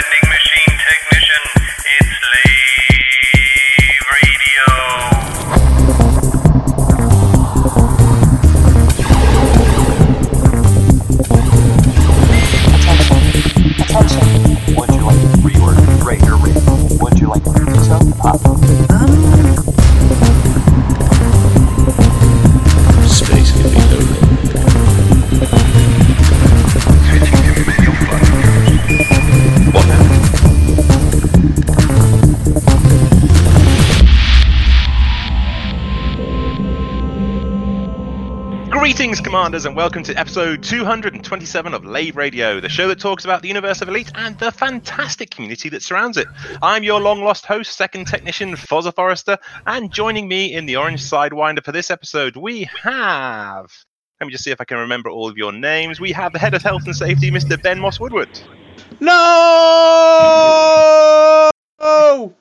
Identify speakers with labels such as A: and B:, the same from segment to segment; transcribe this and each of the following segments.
A: vending
B: Commanders, and welcome to episode 227 of Lave Radio, the show that talks about the universe of Elite and the fantastic community that surrounds it. I'm your long lost host, second technician, Fozza Forrester, and joining me in the orange sidewinder for this episode, we have. Let me just see if I can remember all of your names. We have the head of health and safety, Mr. Ben Moss Woodward.
C: No!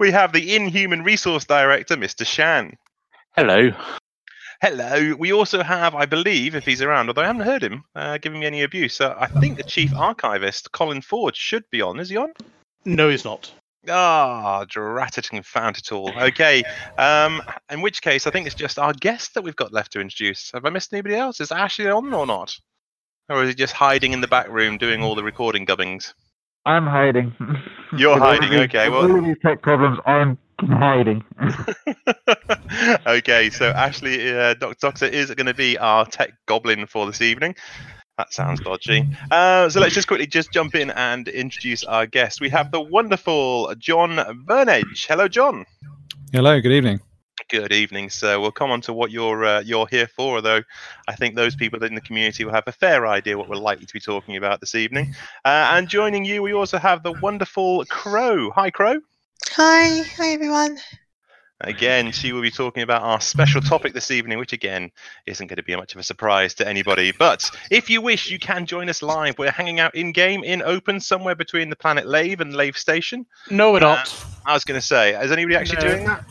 B: we have the inhuman resource director, Mr. Shan.
D: Hello.
B: Hello. We also have, I believe, if he's around, although I haven't heard him uh, giving me any abuse, uh, I think the chief archivist, Colin Ford, should be on. Is he on?
C: No, he's not.
B: Ah, drat it and found it all. Okay. Um, in which case, I think it's just our guest that we've got left to introduce. Have I missed anybody else? Is Ashley on or not? Or is he just hiding in the back room doing all the recording gubbings?
E: I'm hiding.
B: You're hiding, okay, well-
E: all these tech problems, I'm hiding.
B: okay, so Ashley, uh, Dr. Doctor is going to be our tech goblin for this evening. That sounds dodgy. Uh, so let's just quickly just jump in and introduce our guest. We have the wonderful John Vernage. Hello, John.
F: Hello, good evening.
B: Good evening, sir. We'll come on to what you're uh, you're here for, though. I think those people in the community will have a fair idea what we're likely to be talking about this evening. Uh, and joining you, we also have the wonderful Crow. Hi, Crow.
G: Hi, hi everyone.
B: Again, she will be talking about our special topic this evening, which again isn't going to be much of a surprise to anybody. But if you wish, you can join us live. We're hanging out in game, in open, somewhere between the planet Lave and Lave Station.
C: No, we're
B: Uh,
C: not.
B: I was going to say, is anybody actually
C: No.
B: doing that?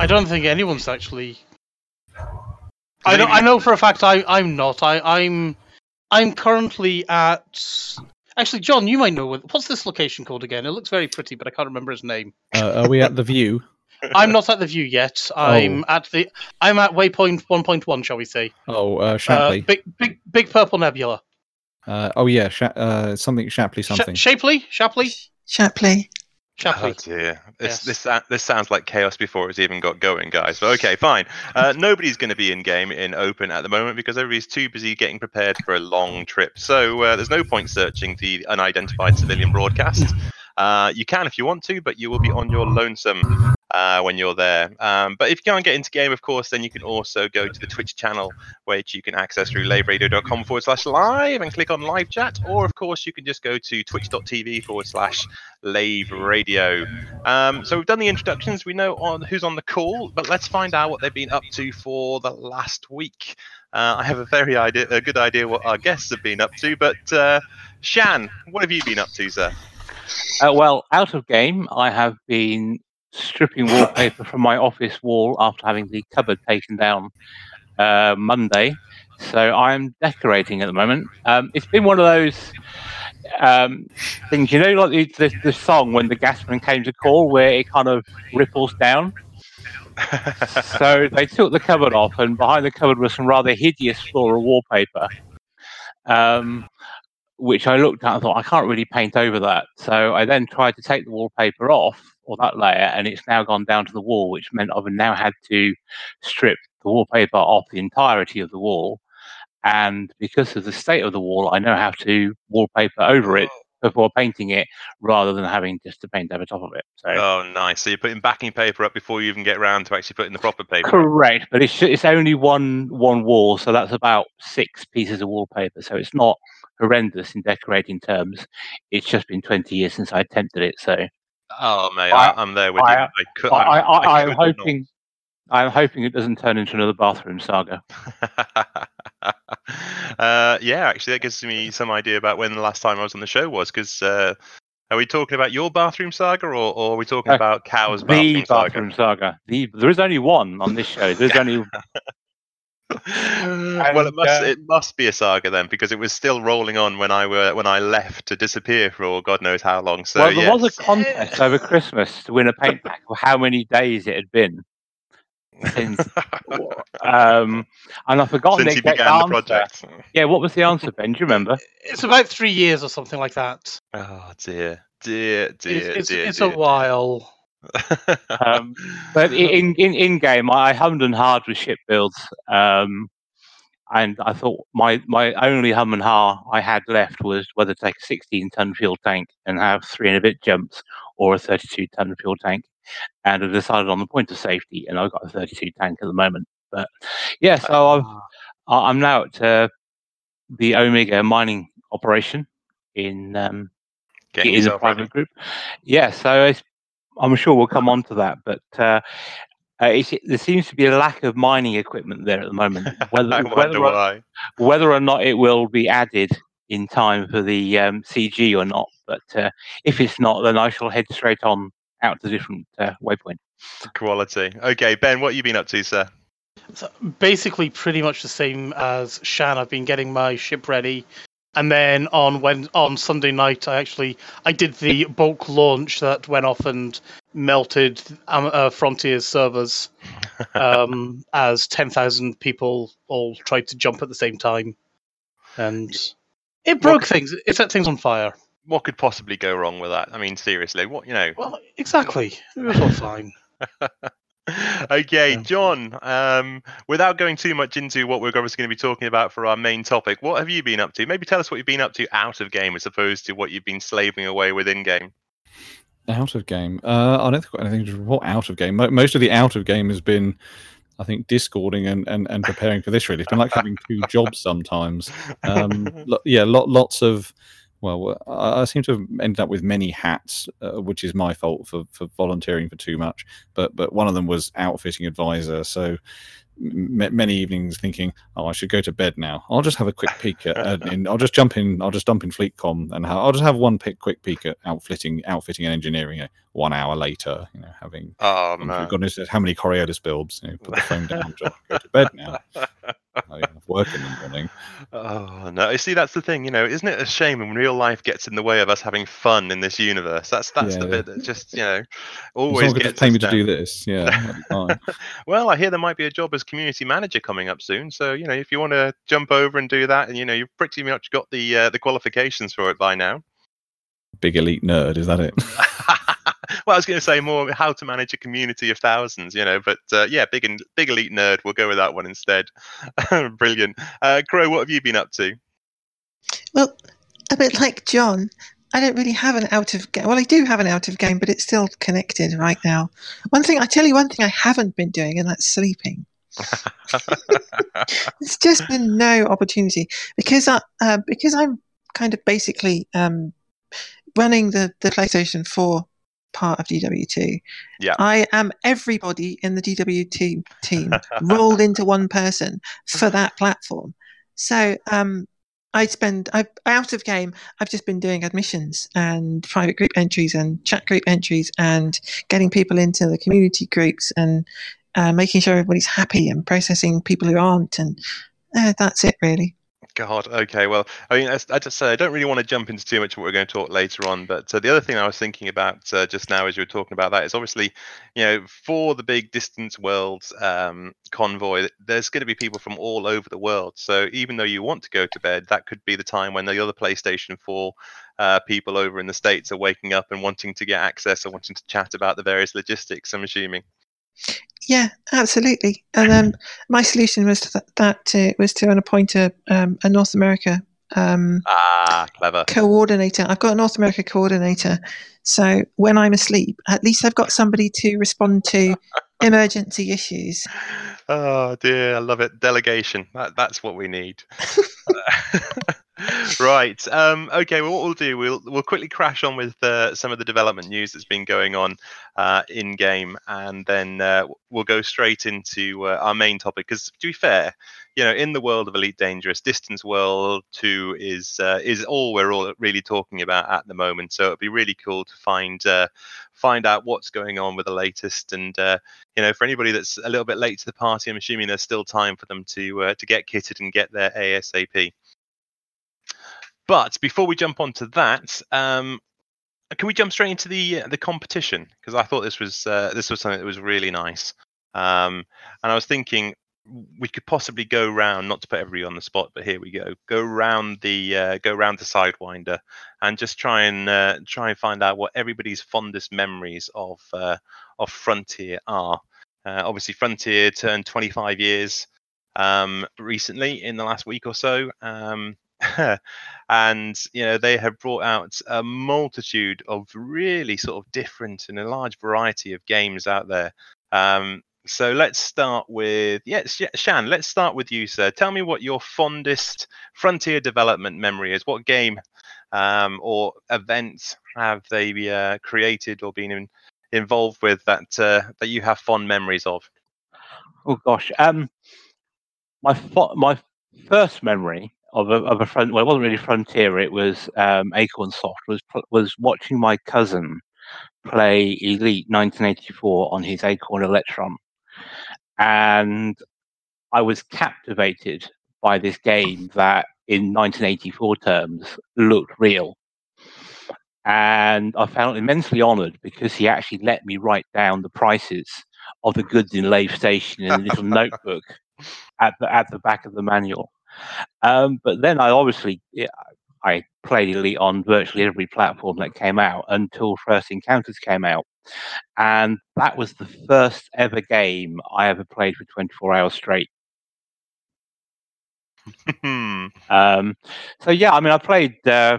C: I don't think anyone's actually. I know. I know for a fact. I. I'm not. I. I'm. I'm currently at. Actually, John, you might know what, what's this location called again. It looks very pretty, but I can't remember his name.
F: Uh, are we at the view?
C: I'm not at the view yet. I'm at the. I'm at waypoint 1.1, shall we say?
F: Oh, uh,
C: Uh,
F: Shapley.
C: big, big, big purple nebula.
F: Uh, oh yeah, Sha- uh, something Shapley
C: Sh-
F: something.
C: Shapley, Shapley,
G: Shapley.
C: Shapley.
B: Oh dear, this
C: Yes.
B: this this sounds like chaos before it's even got going, guys. But okay, fine. Uh, nobody's going to be in game in open at the moment because everybody's too busy getting prepared for a long trip. So uh, there's no point searching the unidentified civilian broadcast. Uh, you can if you want to, but you will be on your lonesome uh, when you're there. Um, but if you can't get into game, of course, then you can also go to the Twitch channel, which you can access through laveradio.com forward slash live and click on live chat. Or, of course, you can just go to twitch.tv forward slash Lave Radio. Um, so we've done the introductions. We know on who's on the call, but let's find out what they've been up to for the last week. Uh, I have a very idea, a good idea what our guests have been up to. But uh, Shan, what have you been up to, sir?
D: Uh, well, out of game, I have been stripping wallpaper from my office wall after having the cupboard taken down uh, Monday. So I'm decorating at the moment. Um, it's been one of those um, things, you know, like the, the, the song when the gasman came to call, where it kind of ripples down. so they took the cupboard off, and behind the cupboard was some rather hideous floral wallpaper. Um, which I looked at and thought I can't really paint over that. So I then tried to take the wallpaper off or that layer, and it's now gone down to the wall, which meant I've now had to strip the wallpaper off the entirety of the wall. And because of the state of the wall, I now have to wallpaper over it oh. before painting it, rather than having just to paint over top of it. So
B: Oh, nice. So you're putting backing paper up before you even get round to actually putting the proper paper.
D: Correct, but it's it's only one one wall, so that's about six pieces of wallpaper. So it's not horrendous in decorating terms. It's just been twenty years since I attempted it, so
B: Oh, mate,
D: I-
B: I'm there with
D: I-
B: you. I, could,
D: I, I, am hoping I'm hoping it doesn't turn into another bathroom saga.
B: uh, yeah, actually, that gives me some idea about when the last time I was on the show was. Because uh, are we talking about your bathroom saga, or, or are we talking
D: Uh,
B: about Cow's
D: the
B: bathroom saga?
D: The bathroom saga. The there is only one on this show. There's only
B: well, it must
D: uh,
B: it must be a saga then, because it was still rolling on when I were when I left to disappear for God knows how long. So
D: well, there was a contest over Christmas to win a paint pack of how many days it had been since, um, and I forgot
B: since
D: the
B: began the project.
D: Yeah, what was the answer, Ben? Do you remember?
C: It's about three years or something like that.
B: Oh dear, dear,
C: It's,
B: dear,
C: it's,
B: dear.
C: it's
B: dear.
C: a while.
D: Um, But in in in game, I hummed and hard with ship builds, um, and I thought my my only hum and ha I had left was whether to take a 16 ton fuel tank and have three and a bit jumps, or a 32 ton fuel tank, and I decided on the point of safety, and I've got a 32 tank at the moment. But yeah, so I've I- I'm now at uh, the Omega mining operation in um,
B: Getting
D: in a private group. Yeah, so it's, I'm sure we'll come on to that, but uh, uh, there seems to be a lack of mining equipment there at the moment. Whether,
B: I
D: whether,
B: wonder
D: or,
B: why.
D: whether or not it will be added in time for the um, CG or not, but uh, if it's not, then I shall head straight on out to different uh, waypoint.
B: Quality. Okay, Ben, what have you been up to, sir?
C: So basically, pretty much the same as Shan. I've been getting my ship ready, and then on when on Sunday night, I actually I did the bulk launch that went off and melted um, uh, Frontier's servers um, as ten thousand people all tried to jump at the same time, and it broke things. It set things on fire.
B: What could possibly go wrong with that? I mean, seriously, what you know?
C: Well, exactly. It was all fine.
B: okay, John. Um, without going too much into what we're obviously going to be talking about for our main topic, what have you been up to? Maybe tell us what you've been up to out of game, as opposed to what you've been slaving away with in game.
F: Out of game. Uh, I don't think I've got anything to report out of game. Most of the out of game has been, I think, discording and, and, and preparing for this. Really, it's been like having two jobs sometimes. Um, yeah, lot, lots of. Well, I I seem to have ended up with many hats, uh, which is my fault for, for volunteering for too much. But but one of them was outfitting advisor. So m- many evenings thinking, oh, I should go to bed now. I'll just have a quick peek at. Uh, in, I'll just jump in. I'll just dump in FleetCom and ha- I'll just have one pick, quick peek at outfitting, outfitting and engineering. You know, one hour later, you know, having
B: Oh man.
F: goodness how many Coriolis builds. You know, put the phone down, go to bed now. Work in the morning.
B: Oh no! You see, that's the thing, you know, isn't it a shame when real life gets in the way of us having fun in this universe? That's that's the
F: Yeah.
B: bit that just, you know, always gets
F: pay me to do this. Yeah, that'd be fine.
B: Well, I hear there might be a job as community manager coming up soon. So you know, if you want to jump over and do that, and you know, you've pretty much got the uh, the qualifications for it by now.
F: Big elite nerd, is that it?
B: well, I was going to say more how to manage a community of thousands, you know, but uh, yeah, big and big elite nerd. We'll go with that one instead. Brilliant. Uh, Crow, what have you been up to?
G: Well, a bit like John, I don't really have an out of game. Well, I do have an out of game, but it's still connected right now. One thing I tell you, one thing I haven't been doing, and that's sleeping. It's just been no opportunity because I uh, because I'm kind of basically um, running the the PlayStation Four part of DW2.
B: Yeah.
G: I am everybody in the DW2 team rolled into one person for that platform. So um, I spend I out of game. I've just been doing admissions and private group entries and chat group entries and getting people into the community groups and uh, making sure everybody's happy and processing people who aren't. And uh, that's it, really.
B: God. Okay. Well, I mean, as I just said, I don't really want to jump into too much of what we're going to talk later on. But uh, the other thing I was thinking about uh, just now, as you were talking about that, is obviously, you know, for the big Distant Worlds um, convoy, there's going to be people from all over the world. So even though you want to go to bed, that could be the time when the other PlayStation 4 uh, people over in the states are waking up and wanting to get access or wanting to chat about the various logistics. I'm assuming.
G: Yeah, absolutely. And um, my solution was to that, that uh, was to appoint a, um, a North America um,
B: Ah, clever.
G: coordinator. I've got a North America coordinator. So when I'm asleep, at least I've got somebody to respond to emergency issues.
B: Oh dear, I love it. Delegation. That, that's what we need. right. Um, okay. Well, what we'll do, we'll we'll quickly crash on with uh, some of the development news that's been going on uh, in game, and then uh, we'll go straight into uh, our main topic. Because to be fair, you know, in the world of Elite Dangerous, Distant Worlds Two is uh, is all we're all really talking about at the moment. So it'd be really cool to find uh, find out what's going on with the latest, and uh, you know, for anybody that's a little bit late to the party, I'm assuming there's still time for them to uh, to get kitted and get there ASAP. But before we jump onto that, um, can we jump straight into the uh, the competition? Because I thought this was uh, this was something that was really nice. Um, and I was thinking we could possibly go round, not to put everybody on the spot, but here we go. Go round the uh, go round the sidewinder, and just try and uh, try and find out what everybody's fondest memories of uh, of Frontier are. Uh, obviously, Frontier turned 25 years um, recently in the last week or so. Um, and you know they have brought out a multitude of really sort of different and a large variety of games out there. Um, so let's start with yes, yeah, Shan. Let's start with you, sir. Tell me what your fondest Frontier development memory is. What game um, or event have they uh, created or been in, involved with that uh, that you have fond memories of?
D: Oh gosh, um, my fo- my first memory of a, of a front. Well, it wasn't really Frontier. It was um, Acornsoft. Was was watching my cousin play Elite 1984 on his Acorn Electron, and I was captivated by this game that, in 1984 terms, looked real. And I felt immensely honoured because he actually let me write down the prices of the goods in Lave Station in a little notebook at the at the back of the manual. Um, but then I obviously I played Elite on virtually every platform that came out until First Encounters came out, and that was the first ever game I ever played for 24 hours straight. Um, so yeah, I mean, I played. Uh,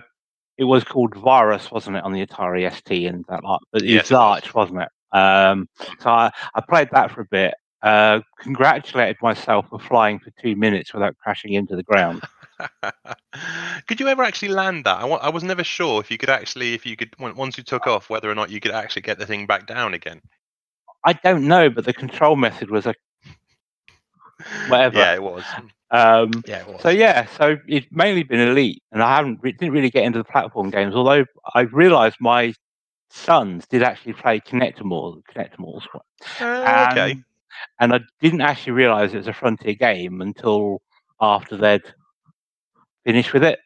D: it was called Virus, wasn't it, on the Atari ST and that lot? But it
B: Yes,
D: was
B: it was.
D: Zarch, wasn't it? Um, so I, I played that for a bit. Uh, congratulated myself for flying for two minutes without crashing into the ground.
B: could you ever actually land that? I, wa- I was never sure if you could actually, if you could, once you took off, whether or not you could actually get the thing back down again.
D: I don't know, but the control method was a whatever.
B: Yeah, it was.
D: Um,
B: Yeah, it was.
D: so yeah, so it's mainly been elite, and I haven't re- didn't really get into the platform games. Although I realised my sons did actually play Kinectimals, Kinectimals,
B: Uh, okay.
D: And, I didn't actually realise it was a Frontier game until after they'd finished with it,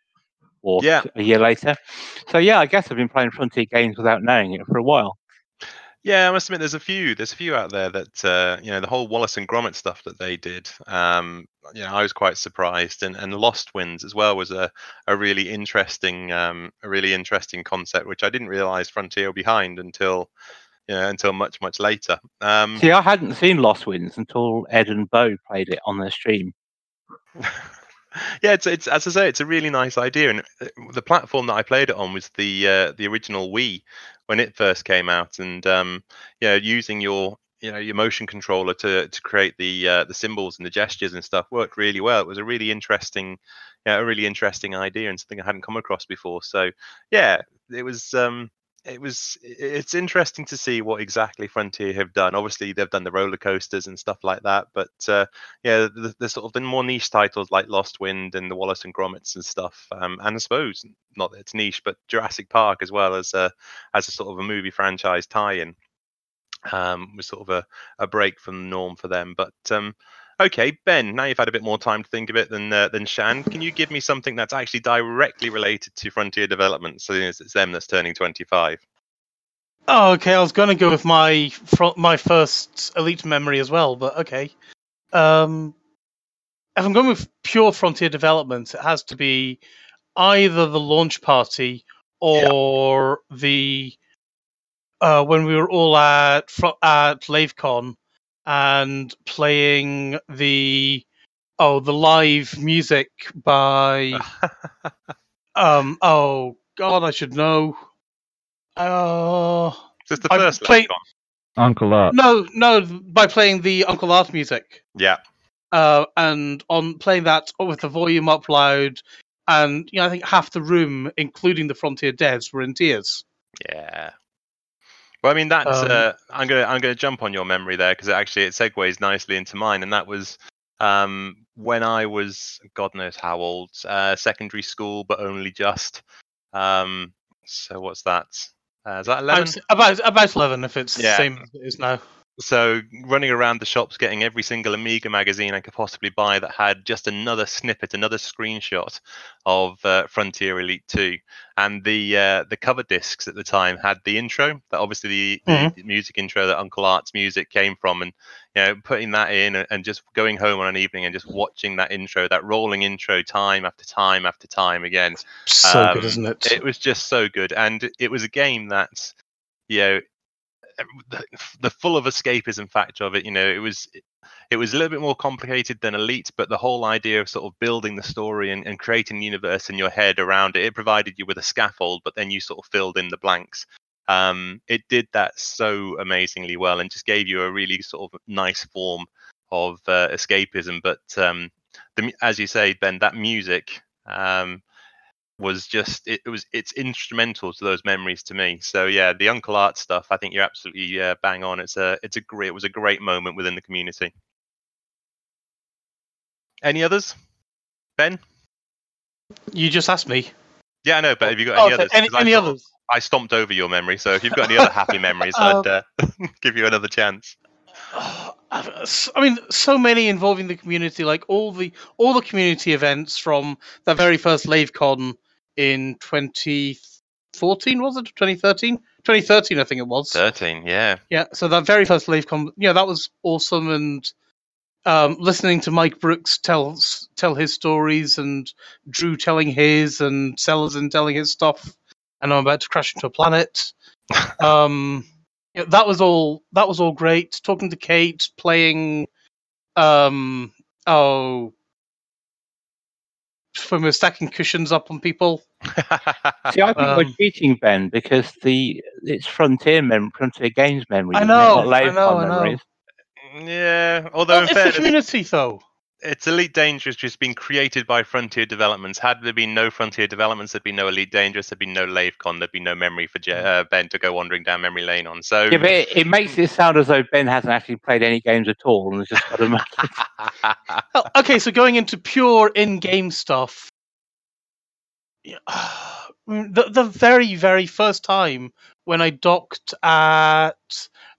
D: or
B: Yeah.
D: a year later. So yeah, I guess I've been playing Frontier games without knowing it for a while.
B: Yeah, I must admit, there's a few. There's a few out there that uh, you know the whole Wallace and Gromit stuff that they did. Um, you know, I was quite surprised, and, and LostWinds as well was a, a really interesting, um, a really interesting concept, which I didn't realize Frontier were behind until you know until much much later. Um,
D: See, I hadn't seen LostWinds until Ed and Bo played it on their stream.
B: yeah, it's, it's as I say, it's a really nice idea, and uh, the platform that I played it on was the uh, the original Wii when it first came out, and um, you know, using your you know your motion controller to to create the uh, the symbols and the gestures and stuff worked really well. It was a really interesting, yeah, a really interesting idea and something I hadn't come across before. So yeah, it was um, it was it's interesting to see what exactly Frontier have done. Obviously, they've done the roller coasters and stuff like that, but uh, yeah, the, the sort of the more niche titles like Lost Wind and the Wallace and Gromits and stuff, um, and I suppose not that it's niche, but Jurassic Park as well as a as a sort of a movie franchise tie-in um, was sort of a, a break from the norm for them. But um, okay, Ben, now you've had a bit more time to think of it than uh, than Shan. Can you give me something that's actually directly related to Frontier Development? So it's, it's them that's turning 25.
C: Oh, okay. I was going to go with my fro- my first elite memory as well, but okay. Um, if I'm going with pure frontier development, it has to be either the launch party or the uh, when we were all at fro- at LaveCon and playing the oh the live music by um oh god I should know. Uh,
B: Just the first
C: play-
E: Uncle Art.
C: no, no, by playing the Uncle Art music.
B: Yeah.
C: Uh, and on playing that with the volume up loud and you know I think half the room, including the Frontier devs, were in tears.
B: Yeah. Well, I mean, that's
C: Um,
B: uh, I'm gonna I'm gonna jump on your memory there because actually it segues nicely into mine, and that was um, when I was God knows how old, uh, secondary school, but only just. Um, so what's that? Uh, is that eleven?
C: about about eleven, if it's
B: Yeah.
C: the same as it is now.
B: So running around the shops getting every single amiga magazine i could possibly buy that had just another snippet another screenshot of uh, frontier elite 2 and the uh, the cover discs at the time had the intro that obviously the, the music intro that uncle art's music came from and you know putting that in and, just going home on an evening and just watching that intro that rolling intro time after time after time again.
C: So good,
B: Um,
C: isn't it?
B: it was just so good. And it was a game that you know the, the full of escapism factor of it you know it was it was a little bit more complicated than elite but the whole idea of sort of building the story and, and creating the universe in your head around it it provided you with a scaffold but then you sort of filled in the blanks. Um, it did that so amazingly well and just gave you a really sort of nice form of uh, escapism but um, the, as you say ben that music um, was just it, it was it's instrumental to those memories to me. So yeah, the Uncle Art stuff. I think you're absolutely uh, bang on. It's a it's a great it was a great moment within the community. Any others? Ben?
C: You just asked me.
B: Yeah, I know, but have you got
C: Oh,
B: any
C: okay,
B: others?
C: Any,
B: I
C: any
B: of-
C: others?
B: I stomped over your memory, so if you've got any other happy memories, I'd uh, give you another chance.
C: I mean, so many involving the community, like all the all the community events from the very first LaveCon in 2014, was it 2013? 2013, I think it was.
B: Thirteen, yeah.
C: Yeah, so that very first LaveCon, yeah, that was awesome, and um, listening to Mike Brooks tell tell his stories, and Drew telling his, and Sellerson telling his stuff, and I'm about to crash into a planet. um, yeah, that was all. That was all great. Talking to Kate, playing, um, oh, when we're stacking cushions up on people.
D: See, I think
C: Um,
D: we're cheating, Ben, because the it's Frontier mem- Frontier Games memories.
C: I
D: isn't it?
C: know, I know, I know.
D: memories.
B: yeah. Although
C: Well,
B: in
C: it's the
B: fairness,
C: community, though.
B: It's Elite Dangerous just been created by Frontier Developments. Had there been no Frontier Developments, there'd be no Elite Dangerous, there'd be no LaveCon, there'd be no memory for Je- uh, Ben to go wandering down memory lane on. So
D: Yeah, but it, it makes it sound as though Ben hasn't actually played any games at all and has just got them.
C: Oh, okay, so going into pure in-game stuff, mm, the the very very first time when I docked at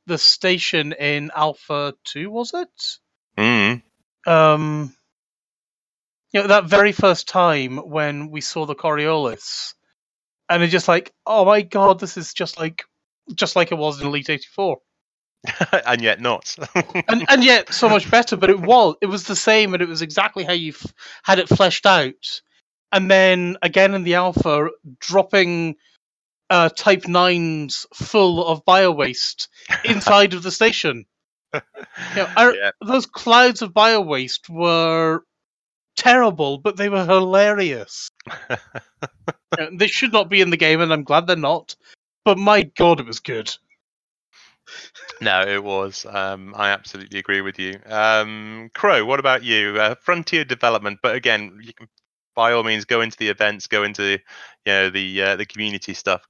C: the station in Alpha Two, was it?
B: Mm.
C: Um, you know that very first time when we saw the Coriolis, and it's just like, oh my god, this is just like just like it was in Elite Eighty Four.
B: and yet not.
C: and and yet so much better. But it was it was the same, and it was exactly how you f- had it fleshed out. And then again in the alpha, dropping uh, Type Nines full of bio waste inside of the station. You know, I-
B: yeah.
C: Those clouds of bio waste were terrible, but they were hilarious. Uh, they should not be in the game, and I'm glad they're not. But my god, it was good.
B: No, it was. Um, I absolutely agree with you. Um, Crow, what about you? Uh, frontier development, but again, you can by all means go into the events, go into you know the uh, the community stuff.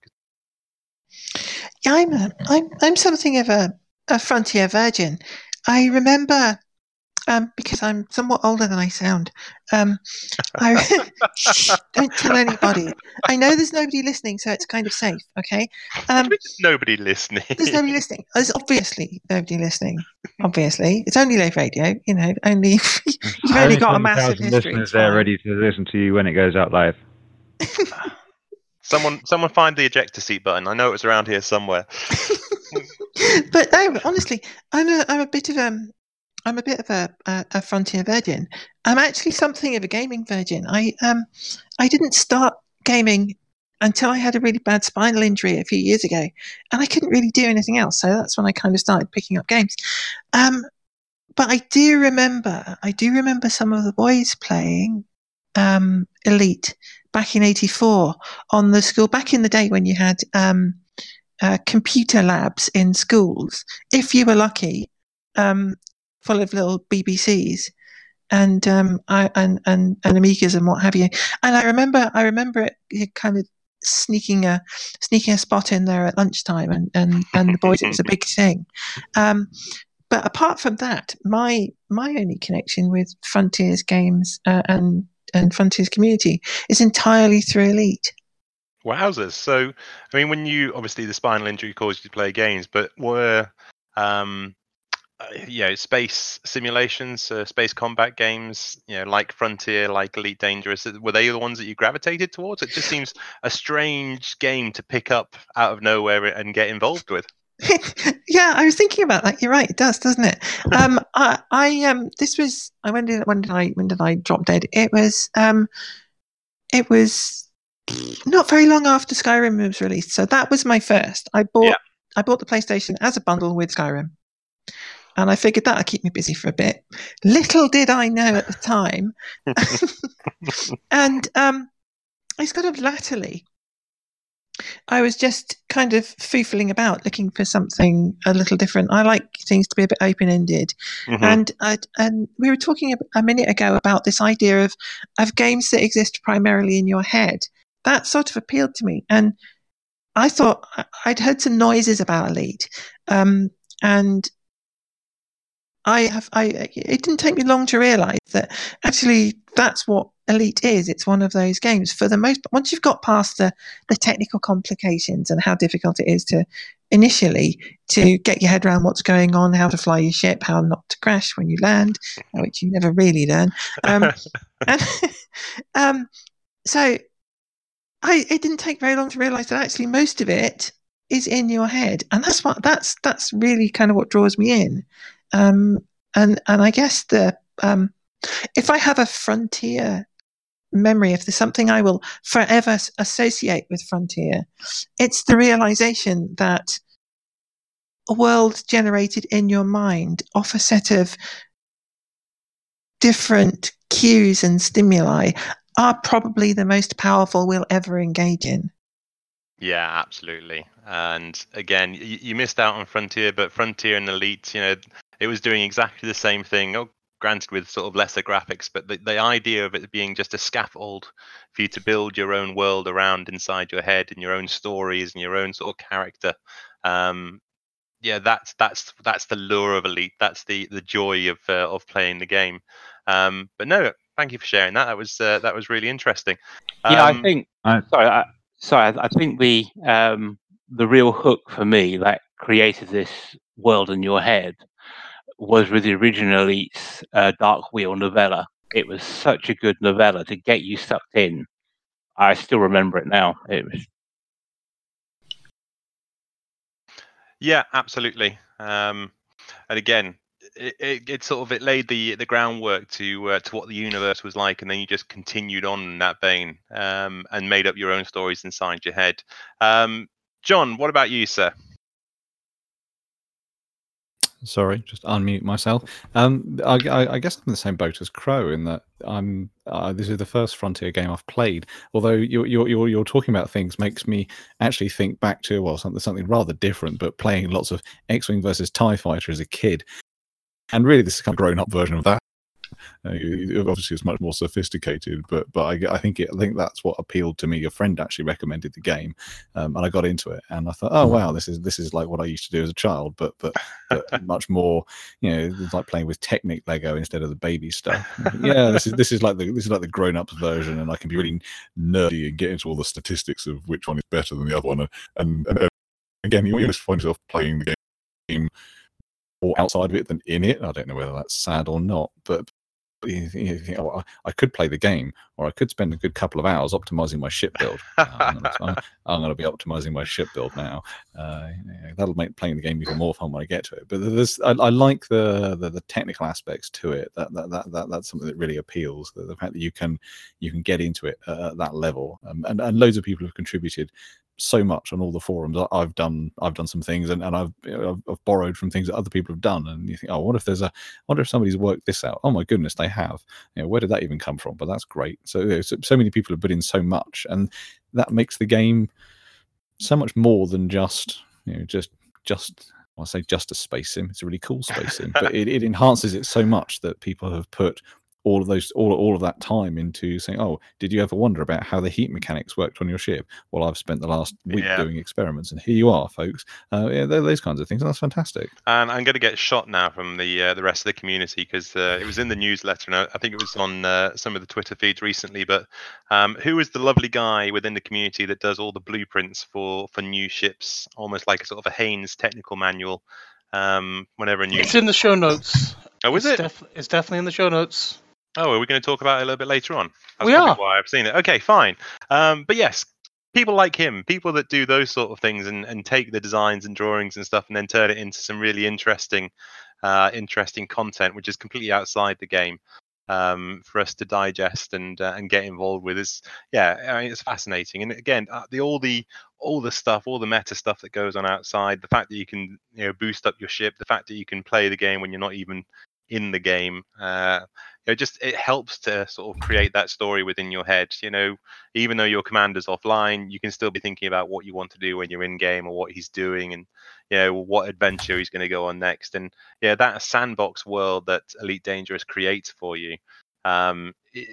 G: Yeah, I'm a, I'm I'm something of a, a frontier virgin. I remember um, because I'm somewhat older than I sound. Um, I, Shh, don't tell anybody. I know there's nobody listening, so it's kind of safe. Okay. Um,
B: There's nobody listening.
G: there's nobody listening. There's obviously nobody listening. Obviously, it's only live radio. You know, only you've only got a massive history.
E: listeners there ready to listen to you when it goes out live.
B: someone, someone find the ejector seat button. I know it's around here somewhere.
G: but no, honestly, I'm a I'm a bit of um I'm a bit of a, a, a frontier virgin. I'm actually something of a gaming virgin. I um I didn't start gaming until I had a really bad spinal injury a few years ago, and I couldn't really do anything else. So that's when I kind of started picking up games. Um, but I do remember I do remember some of the boys playing um, Elite back in '84 on the school. Back in the day when you had um, uh, computer labs in schools, if you were lucky, um, full of little BBCs. and um, I, and and and Amigas and what have you. And I remember I remember it, kind of sneaking a sneaking a spot in there at lunchtime, and and and the boys it was a big thing. Um, but apart from that, my my only connection with Frontiers games uh, and and Frontiers community is entirely through Elite.
B: Wowzers! So, I mean, when you obviously the spinal injury caused you to play games, but were um, uh, you know space simulations, uh, space combat games, you know, like Frontier, like Elite Dangerous, uh, were they the ones that you gravitated towards? It just seems a strange game to pick up out of nowhere and get involved with.
G: yeah, I was thinking about that. You're right. It does, doesn't it? Um, I, I um, this was. I when did when did I when did I drop dead? It was um, it was not very long after Skyrim was released. So that was my first. I bought
B: Yeah.
G: I bought the PlayStation as a bundle with Skyrim, and I figured that'd keep me busy for a bit. Little did I know at the time, and um, it's kind of latterly. I was just kind of foofling about, looking for something a little different. I like things to be a bit open ended,
B: Mhm.
G: and I, and we were talking a- a minute ago about this idea of of games that exist primarily in your head. That sort of appealed to me, and I thought I'd heard some noises about Elite, um, and I have I. It didn't take me long to realise that actually that's what Elite is. It's one of those games. For the most, once you've got past the the technical complications and how difficult it is to initially to get your head around what's going on, how to fly your ship, how not to crash when you land, which you never really learn. Um, and, um, so I it didn't take very long to realise that actually most of it is in your head, and that's what that's that's really kind of what draws me in. Um, and and I guess the um, if I have a frontier memory, if there's something I will forever associate with frontier, it's the realization that a world generated in your mind off a set of different cues and stimuli are probably the most powerful we'll ever engage in.
B: Yeah, absolutely. And again, you, you missed out on Frontier, but Frontier and Elite, you know, it was doing exactly the same thing. Oh, granted, with sort of lesser graphics, but the, the idea of it being just a scaffold for you to build your own world around inside your head and your own stories and your own sort of character. Um, yeah, that's that's that's the lure of Elite. That's the the joy of uh, of playing the game. Um, but no, thank you for sharing that. That was uh, that was really interesting.
D: Yeah, I
B: Um,
D: think.
E: I-
D: sorry, I, sorry. I, I think the um, the real hook for me that created this world in your head was with the original Elite's uh, Dark Wheel novella. It was such a good novella to get you sucked in. I still remember it now. It was
B: Yeah, absolutely. Um, and again, it, it, it sort of it laid the the groundwork to uh, to what the universe was like, and then you just continued on in that vein um, and made up your own stories inside your head. Um, John, what about you, sir?
F: Sorry, just unmute myself. Um, I, I, I guess I'm in the same boat as Crow in that I'm. Uh, this is the first Frontier game I've played. Although you're you're you're, you're talking about things makes me actually think back to well something something rather different, but playing lots of X-wing versus Tie Fighter as a kid, and really this is kind of a grown up version of that. Uh, obviously, it's much more sophisticated, but but I, I think it, I think that's what appealed to me. A friend actually recommended the game, um, and I got into it, and I thought, oh wow, this is this is like what I used to do as a child, but but, but much more, you know, it's like playing with Technic Lego instead of the baby stuff. yeah, this is this is like the this is like the grown up version, and I can be really nerdy and get into all the statistics of which one is better than the other one, and and, and again, you just find yourself playing the game more outside of it than in it. I don't know whether that's sad or not, but you think, oh, I could play the game, or I could spend a good couple of hours optimizing my ship build. I'm going to be optimizing my ship build now. Uh, that'll make playing the game even more fun when I get to it. But there's, I, I like the, the the technical aspects to it. That that, that, that that's something that really appeals. The, the fact that you can you can get into it uh, at that level, um, and and loads of people have contributed so much on all the forums. I- I've done I've done some things, and, and I've, you know, I've I've borrowed from things that other people have done, and you think, oh, what if there's a, wonder if somebody's worked this out? Oh my goodness, they have. You know, where did that even come from? But that's great. So you know, so, so many people have put in so much, and that makes the game so much more than just you know just just I say just a space sim. It's a really cool space sim, but it, it enhances it so much that people have put all of those all, all of that time into saying, "Oh, did you ever wonder about how the heat mechanics worked on your ship?" Well, I've spent the last week
B: Yeah.
F: doing experiments, and here you are, folks. Uh, yeah, those kinds of things. And that's fantastic.
B: And I'm going to get shot now from the uh, the rest of the community because uh, it was in the newsletter and I, I think it was on uh, some of the Twitter feeds recently. But um, who is the lovely guy within the community that does all the blueprints for for new ships, almost like a sort of a Haynes technical manual? Um, whenever a new
C: It's in the show notes.
B: oh, is
C: it's
B: it?
C: def- it's definitely in the show notes.
B: Oh, are we going to talk about it a little bit later on? That's
C: We are.
B: Why I've seen it. Okay, fine. Um, but yes, people like him, people that do those sort of things and, and take the designs and drawings and stuff and then turn it into some really interesting, uh, interesting content, which is completely outside the game um, for us to digest and uh, and get involved with. Is yeah, I mean, it's fascinating. And again, uh, the all the all the stuff, all the meta stuff that goes on outside, the fact that you can you know boost up your ship, the fact that you can play the game when you're not even in the game. Uh, you know, just it helps to sort of create that story within your head. You know, even though your commander's offline, you can still be thinking about what you want to do when you're in game or what he's doing, and you know what adventure he's going to go on next. And yeah, that sandbox world that Elite Dangerous creates for you. Um, i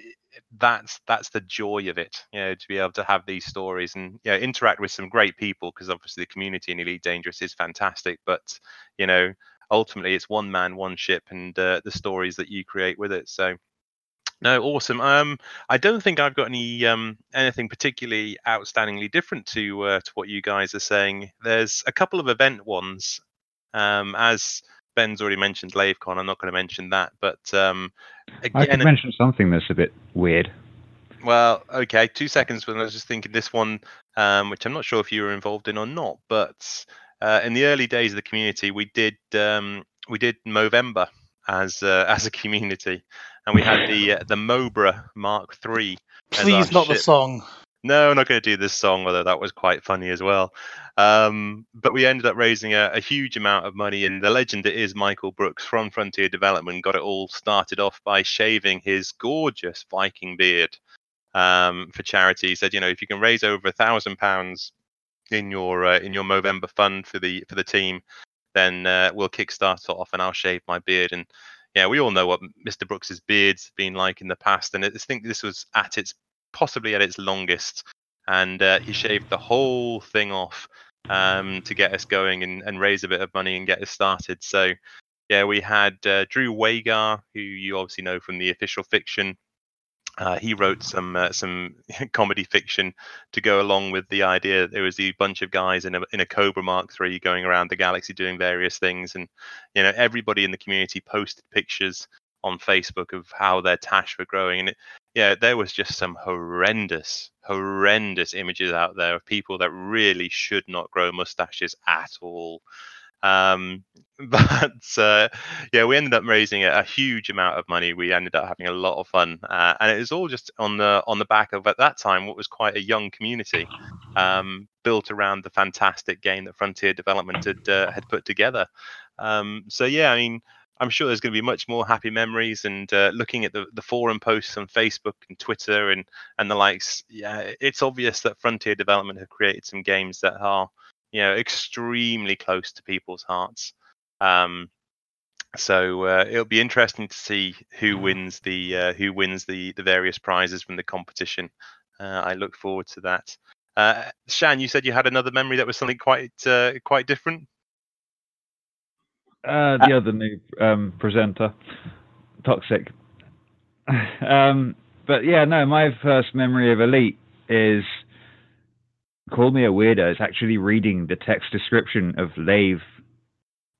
B: that's that's the joy of it, you know, to be able to have these stories and you know, interact with some great people because obviously the community in Elite Dangerous is fantastic. But you know, ultimately it's one man, one ship, and uh, the stories that you create with it. So no, awesome. Um, I don't think I've got any um anything particularly outstandingly different to uh, to what you guys are saying. There's a couple of event ones, um, as Ben's already mentioned LaveCon. I'm not going to mention that, but um,
E: I could
B: again,
E: mention something that's a bit weird.
B: well, okay, two seconds. When I was just thinking this one, um, which I'm not sure if you were involved in or not, but uh, in the early days of the community, we did um, we did Movember as uh, as a community, and we had the uh, the Mobra Mark III. our
C: Please, not the song.
B: No, I'm not going to do this song, although that was quite funny as well. Um, but we ended up raising a, a huge amount of money, and the legend it is Michael Brooks from Frontier Development got it all started off by shaving his gorgeous Viking beard um, for charity. He said, you know, if you can raise over a thousand pounds in your uh, in your Movember fund for the for the team, then uh, we'll kickstart off, and I'll shave my beard. And yeah, we all know what Mr. Brooks's beard's been like in the past, and I think this was at its possibly at its longest. And uh, he shaved the whole thing off um, to get us going and, and raise a bit of money and get us started. So, yeah, we had uh, Drew Wagar, who you obviously know from the official fiction. Uh, he wrote some uh, some comedy fiction to go along with the idea that there was a bunch of guys in a in a Cobra Mark III going around the galaxy doing various things, and you know everybody in the community posted pictures on Facebook of how their tash were growing, and it, yeah, there was just some horrendous, horrendous images out there of people that really should not grow mustaches at all. Um, but uh, yeah, we ended up raising a, huge amount of money. We ended up having a lot of fun, uh, and it was all just on the on the back of at that time what was quite a young community, um, built around the fantastic game that Frontier Development had uh, had put together. Um, so yeah, I mean, I'm sure there's going to be much more happy memories. And uh, looking at the, the forum posts on Facebook and Twitter and and the likes, yeah, it's obvious that Frontier Development have created some games that are, you know, extremely close to people's hearts. Um, so uh, it'll be interesting to see who wins the uh, who wins the the various prizes from the competition. Uh, I look forward to that. Uh, Shan, you said you had another memory that was something quite uh, quite different.
E: Uh, the other new um, presenter, Toxic. um, but yeah, no, my first memory of Elite is call me a weirdo. It's actually reading the text description of Lave,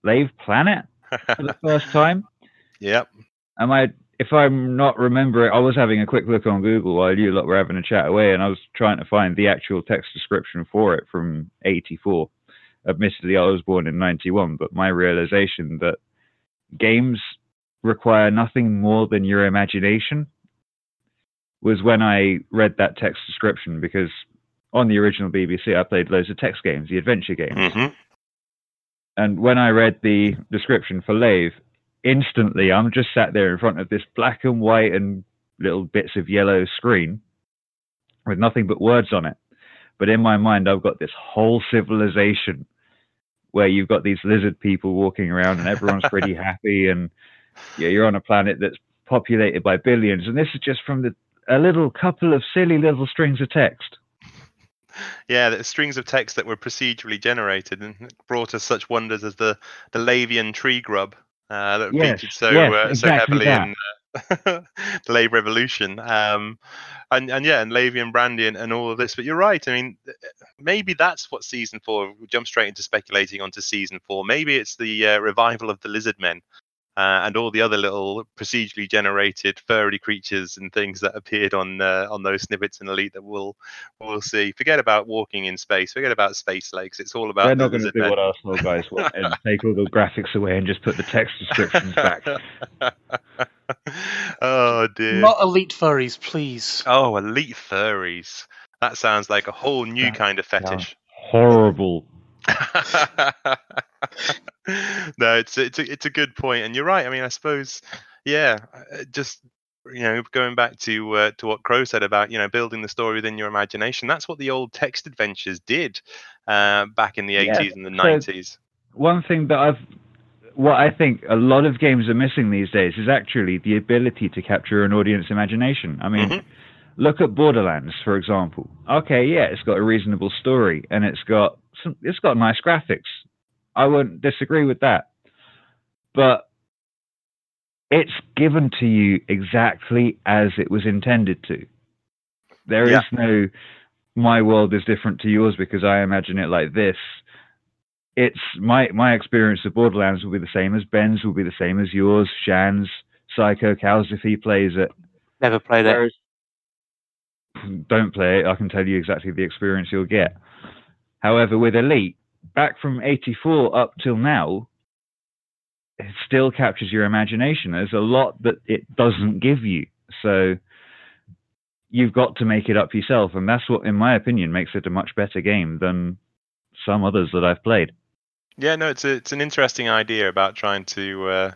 E: Lave Planet for the first time.
B: yep.
E: Am I? If I'm not remembering, I was having a quick look on Google while you lot were having a chat away, and I was trying to find the actual text description for it from '84. Admittedly, I was born in '91, but my realization that games require nothing more than your imagination was when I read that text description because on the original BBC, I played loads of text games, the adventure games.
B: hmm
E: And when I read the description for Lave, instantly I'm just sat there in front of this black and white and little bits of yellow screen with nothing but words on it. But in my mind, I've got this whole civilization where you've got these lizard people walking around and everyone's pretty happy. And yeah, you're on a planet that's populated by billions, and this is just from the a little couple of silly little strings of text.
B: Yeah, the strings of text that were procedurally generated and brought us such wonders as the the Lavian tree grub uh, that
E: Yes,
B: featured so
E: yes,
B: uh, so
E: exactly
B: heavily in uh, the Lave Revolution. Um, and and yeah, and Lavian Brandy and, and all of this. But you're right. I mean, maybe that's what season four. We jump straight into speculating onto season four. Maybe it's the uh, revival of the Lizard Men. Uh, and all the other little procedurally generated furry creatures and things that appeared on uh, on those snippets in Elite that we'll we'll see. Forget about walking in space. Forget about space legs. It's all about
E: They're not going to do
B: men.
E: what Arsenal guys want and take all the graphics away and just put the text descriptions back.
B: oh dear.
C: Not elite furries, please.
B: Oh, elite furries. That sounds like a whole new
E: That
B: kind of fetish.
E: Horrible.
B: no, it's it's a, it's a good point, and you're right. I mean, I suppose, yeah, uh, just you know, going back to uh, to what Crow said about you know building the story within your imagination. That's what the old text adventures did uh, back in the
E: Yeah,
B: 80s and the
E: so-
B: 90s.
E: One thing that I've, what I think a lot of games are missing these days is actually the ability to capture an audience imagination. I mean,
B: Mhm.
E: look at Borderlands, for example. Okay, yeah, it's got a reasonable story and it's got some, it's got nice graphics. I wouldn't disagree with that, but it's given to you exactly as it was intended to. There is
B: Yeah.
E: no my world is different to yours because I imagine it like this. It's my my experience of Borderlands will be the same as Ben's, will be the same as yours, Shan's, Psycho Cal's if he plays it.
D: Never played it.
E: Whereas, don't play it. I can tell you exactly the experience you'll get. However, with Elite, back from '84 up till now, it still captures your imagination. There's a lot that it doesn't give you, so you've got to make it up yourself, and that's what, in my opinion, makes it a much better game than some others that I've played.
B: Yeah, no, it's a, it's an interesting idea about trying to uh,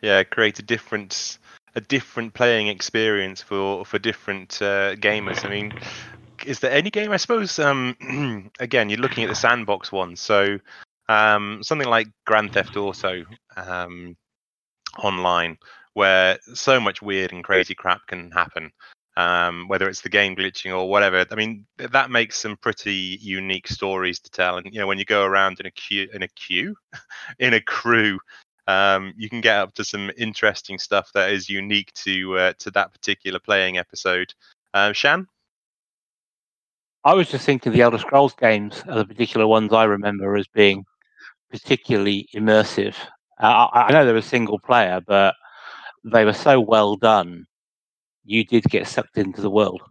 B: yeah create a different a different playing experience for for different uh, gamers. I mean, is there any game? I suppose um, again you're looking at the sandbox one, so um, something like Grand Theft Auto um, online, where so much weird and crazy crap can happen. Um, whether it's the game glitching or whatever, I mean that makes some pretty unique stories to tell. And you know, when you go around in a queue, in a queue, in a crew, um, you can get up to some interesting stuff that is unique to uh, to that particular playing episode. Uh, Shan,
D: I was just thinking the Elder Scrolls games are the particular ones I remember as being particularly immersive. Uh, I, I know they were single player, but they were so well done. You did get sucked into the world.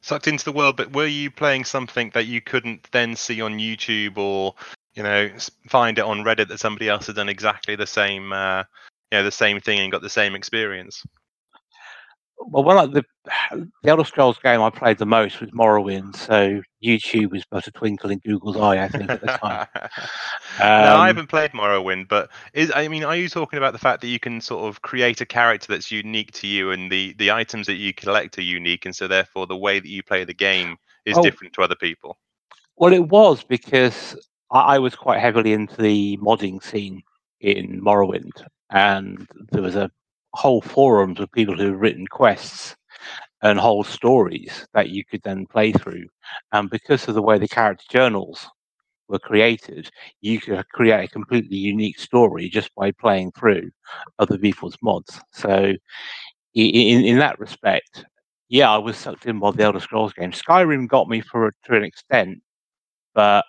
B: sucked into the world, but were you playing something that you couldn't then see on YouTube or you know find it on Reddit that somebody else had done exactly the same, uh, you know, the same thing and got the same experience?
D: Well, one of the the Elder Scrolls game I played the most was Morrowind, so YouTube was but a twinkle in Google's eye, I think, at the time.
B: no, I
D: Um,
B: haven't played Morrowind, but is I mean, are you talking about the fact that you can sort of create a character that's unique to you, and the the items that you collect are unique, and so therefore the way that you play the game is
D: Oh.
B: different to other people?
D: Well, it was because I, I was quite heavily into the modding scene in Morrowind, and there was a whole forums of people who had written quests and whole stories that you could then play through. And because of the way the character journals were created, you could create a completely unique story just by playing through other people's mods. So, in in that respect, yeah, I was sucked in by the Elder Scrolls game. Skyrim got me for to an extent, but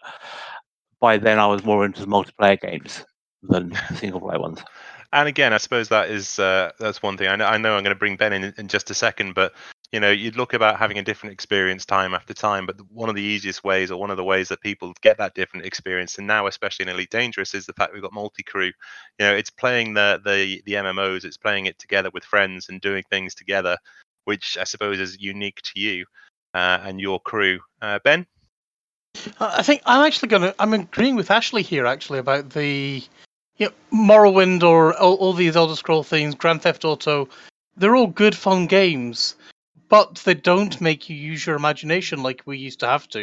D: by then I was more into multiplayer games than single player ones.
B: And again, I suppose that is uh, that's one thing. I know, I know I'm going to bring Ben in in just a second, but you know, you'd look about having a different experience time after time. But one of the easiest ways, or one of the ways that people get that different experience, and now especially in Elite Dangerous, is the fact we've got multi-crew. You know, it's playing the the the MMOs, it's playing it together with friends and doing things together, which I suppose is unique to you uh, and your crew. Uh, ben,
C: I I think I'm actually going to. I'm agreeing with Ashley here, actually, about the know, Morrowind or all, all these Elder Scroll things, Grand Theft Auto. They're all good, fun games, but they don't make you use your imagination like we used to have to.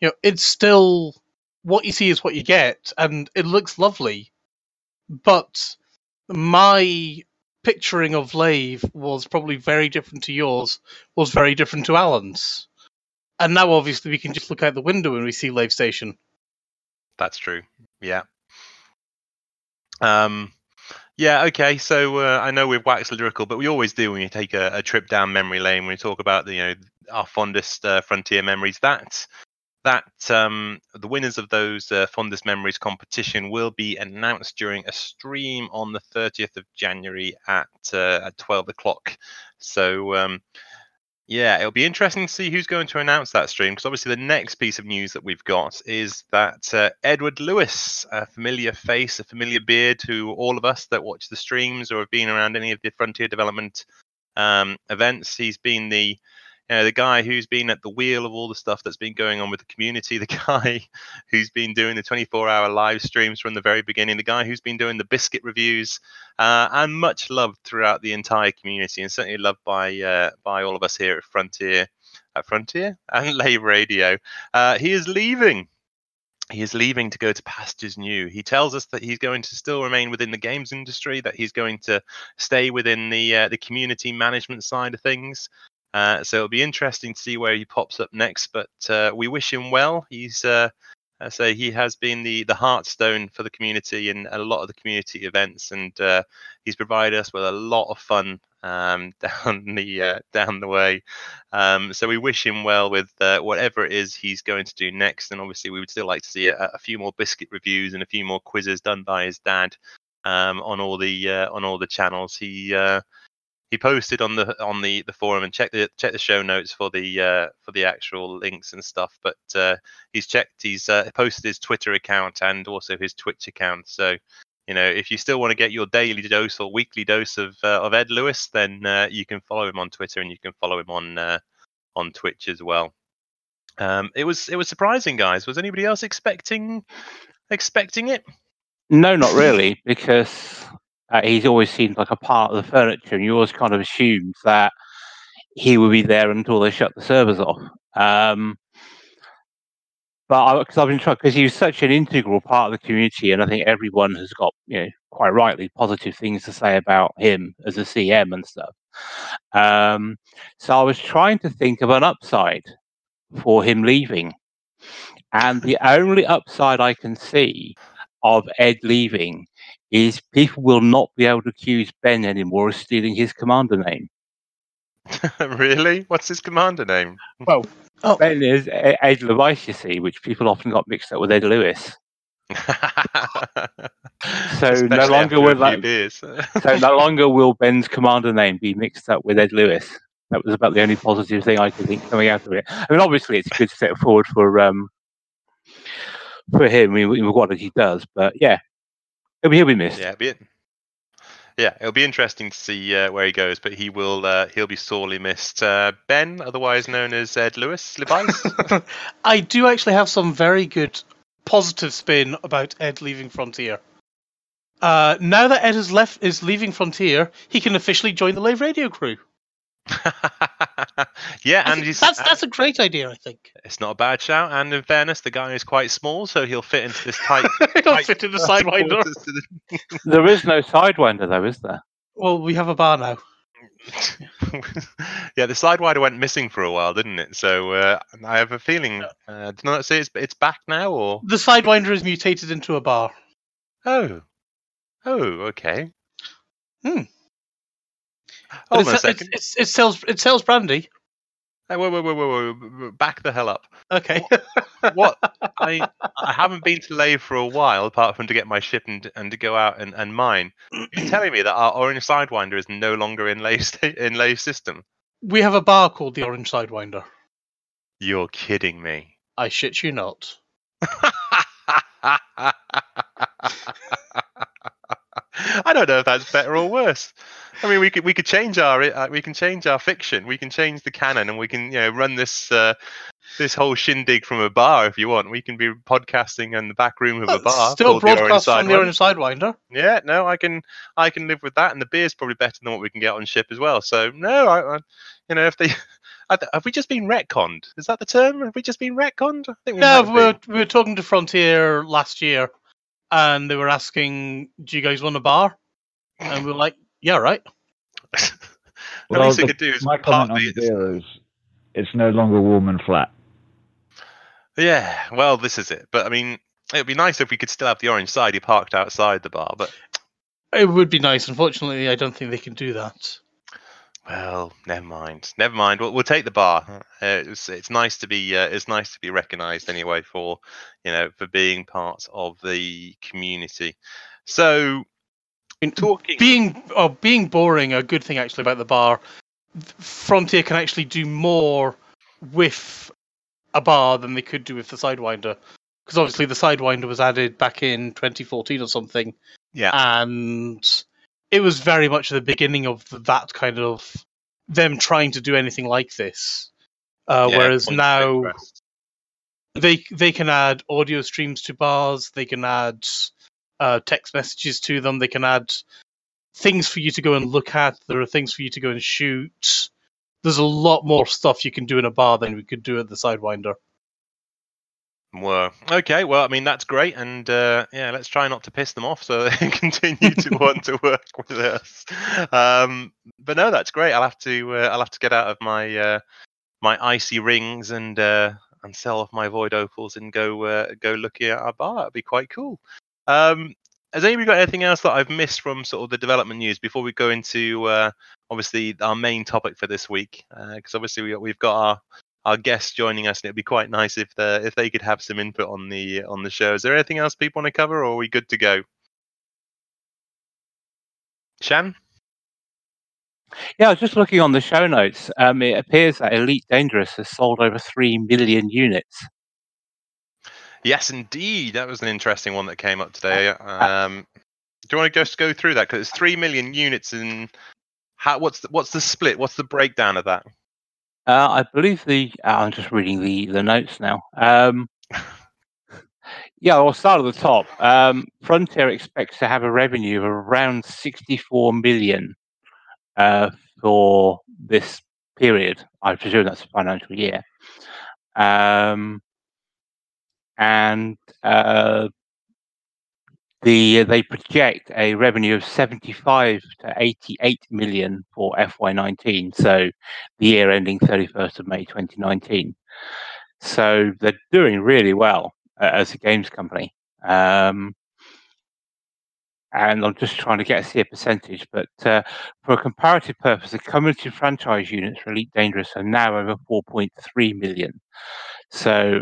C: You know, it's still what you see is what you get, and it looks lovely. But my picturing of Lave was probably very different to yours, was very different to Alan's. And now, obviously, we can just look out the window and we see Lave Station.
B: That's true. Yeah. Um, yeah. Okay. So uh, I know we've waxed lyrical, but we always do when you take a, a trip down memory lane. When we talk about the, you know our fondest uh, frontier memories. That that um, the winners of those uh, fondest memories competition will be announced during a stream on the 30th of January at uh, at 12 o'clock. So. Um, yeah, it'll be interesting to see who's going to announce that stream because obviously the next piece of news that we've got is that uh, Edward Lewis, a familiar face, a familiar beard to all of us that watch the streams or have been around any of the Frontier Development um, events, he's been the you know, the guy who's been at the wheel of all the stuff that's been going on with the community, the guy who's been doing the 24 hour live streams from the very beginning, the guy who's been doing the biscuit reviews, uh, and much loved throughout the entire community, and certainly loved by uh, by all of us here at Frontier, at Frontier and Lave Radio. Uh, he is leaving. He is leaving to go to pastures new. He tells us that he's going to still remain within the games industry, that he's going to stay within the uh, the community management side of things. Uh, so it'll be interesting to see where he pops up next. But uh, we wish him well. He's, uh, I say, he has been the the heartstone for the community in a lot of the community events, and uh, he's provided us with a lot of fun um, down the uh, down the way. Um, so we wish him well with uh, whatever it is he's going to do next. And obviously, we would still like to see a, a few more biscuit reviews and a few more quizzes done by his dad um, on all the on all the channels. He he posted on the on the the forum and check the check the show notes for the uh, for the actual links and stuff. But uh, he's checked he's uh, posted his Twitter account and also his Twitch account. So you know if you still want to get your daily dose or weekly dose of uh, of Ed Lewis, then uh, you can follow him on Twitter and you can follow him on uh, on Twitch as well. Um, it was it was surprising, guys. Was anybody else expecting expecting it?
D: No, not really, because uh, he's always seemed like a part of the furniture, and you always kind of assumed that he would be there until they shut the servers off. Um, but because I've been trying, because he was such an integral part of the community, and I think everyone has got, you know, quite rightly positive things to say about him as a CM and stuff. Um, so I was trying to think of an upside for him leaving, and the only upside I can see of Ed leaving is people will not be able to accuse Ben anymore of stealing his commander name.
B: really? What's his commander name?
D: Well,
C: Oh.
D: Ben is Ed Levice, you see, which people often got mixed up with Ed Lewis. So no longer will
B: a
D: that, so no longer will Ben's commander name be mixed up with Ed Lewis. That was about the only positive thing I could think coming out of it. I mean, obviously, it's a good step forward for um for him in, in what he does, but yeah, he'll be, he'll be missed.
B: yeah, be it. Yeah, it'll be interesting to see uh, where he goes, but he will uh, he'll be sorely missed. Uh, ben, otherwise known as Ed Lewis, Levice.
C: I do actually have some very good positive spin about Ed leaving Frontier. Uh, now that Ed has left is leaving Frontier, he can officially join the Lave Radio crew.
B: yeah,
C: I
B: and he's
C: that's that's a great idea. I think
B: it's not a bad shout. And in fairness, the guy is quite small, so he'll fit into this tight.
C: he'll
B: tight
C: fit in the sidewinder.
B: quarters the-
D: There is no sidewinder, though, is there?
C: Well, we have a bar now.
B: yeah, the sidewinder went missing for a while, didn't it? So uh, I have a feeling. Uh, did not say it's it's back now, or
C: The sidewinder is mutated into a bar.
B: oh, oh, okay.
C: Hmm.
B: Hold on a second.
C: it's, it's, it sells it sells brandy.
B: Hey, whoa, whoa, whoa, whoa, whoa, back the hell up.
C: Okay.
B: What? I I haven't been to Lave for a while, apart from to get my ship and and to go out and, and mine. You're telling me that our orange sidewinder is no longer in Lave sta- in Lave system?
C: we have a bar called the Orange Sidewinder.
B: You're kidding me.
C: I shit you not.
B: I don't know if that's better or worse. I mean, we could we could change our uh, we can change our fiction. We can change the canon, and we can you know run this uh, this whole shindig from a bar if you want. We can be podcasting in the back room of a bar.
C: Still
B: called the Orange
C: broadcast from the. Orange Sidewinder.
B: Yeah, no, I can I can live with that, and the beer's probably better than what we can get on ship as well. So no, I, I you know if they. Have we just been retconned? Is that the term? Have we just been retconned? I think we
C: No, we were, we were talking to Frontier last year, and they were asking, "Do you guys want a bar?" And we were like, Yeah, right.
B: the
E: Well,
B: least they could do is
E: My comment on
B: partly.
E: the is it's no longer warm and flat.
B: Yeah, well, this is it. But I mean, it'd be nice if we could still have the orange side. He parked outside the bar, but
C: It would be nice. Unfortunately, I don't think they can do that.
B: well, never mind. Never mind. We'll, we'll take the bar. Uh, it's it's nice to be uh, it's nice to be recognised anyway for you know for being part of the community. So Talking.
C: being oh, being boring, a good thing actually about the bar. Frontier can actually do more with a bar than they could do with the Sidewinder, because obviously the Sidewinder was added back in 2014 or something,
B: yeah.
C: and it was very much the beginning of that kind of them trying to do anything like this. Uh,
B: yeah,
C: whereas now they they can add audio streams to bars they can add uh, text messages to them they can add things for you to go and look at there are things for you to go and shoot there's a lot more stuff you can do in a bar than we could do at the sidewinder
B: Well, okay. Well, I mean that's great, and uh, yeah, let's try not to piss them off so they continue to want to work with us. Um, but no, that's great. I'll have to uh, I'll have to get out of my uh, my icy rings and uh, and sell off my void opals and go uh, go looking at our bar. That'd be quite cool. Um, has anybody got anything else that I've missed from sort of the development news before we go into uh, obviously our main topic for this week? Because obviously we, we've got our our guests joining us, and it'd be quite nice if the, if they could have some input on the on the show. Is there anything else people want to cover, or are we good to go? Shan?
D: Yeah, I was just looking on the show notes. Um, it appears that Elite Dangerous has sold over 3 million units.
B: Yes, indeed. That was an interesting one that came up today. Um, do you want to just go through that? Because it's three million units, and how? What's the, what's the split? What's the breakdown of that?
D: Uh, I believe the. Uh, I'm just reading the, the notes now. Um, yeah, I'll start at the top. Um, Frontier expects to have a revenue of around 64 million uh, for this period. I presume that's a financial year. Um, and uh, the they project a revenue of 75 to 88 million for FY19, so the year ending 31st of May 2019. So they're doing really well uh, as a games company. Um, and I'm just trying to get a see a percentage, but uh, for a comparative purpose, the cumulative franchise units for Elite Dangerous are now over 4.3 million. So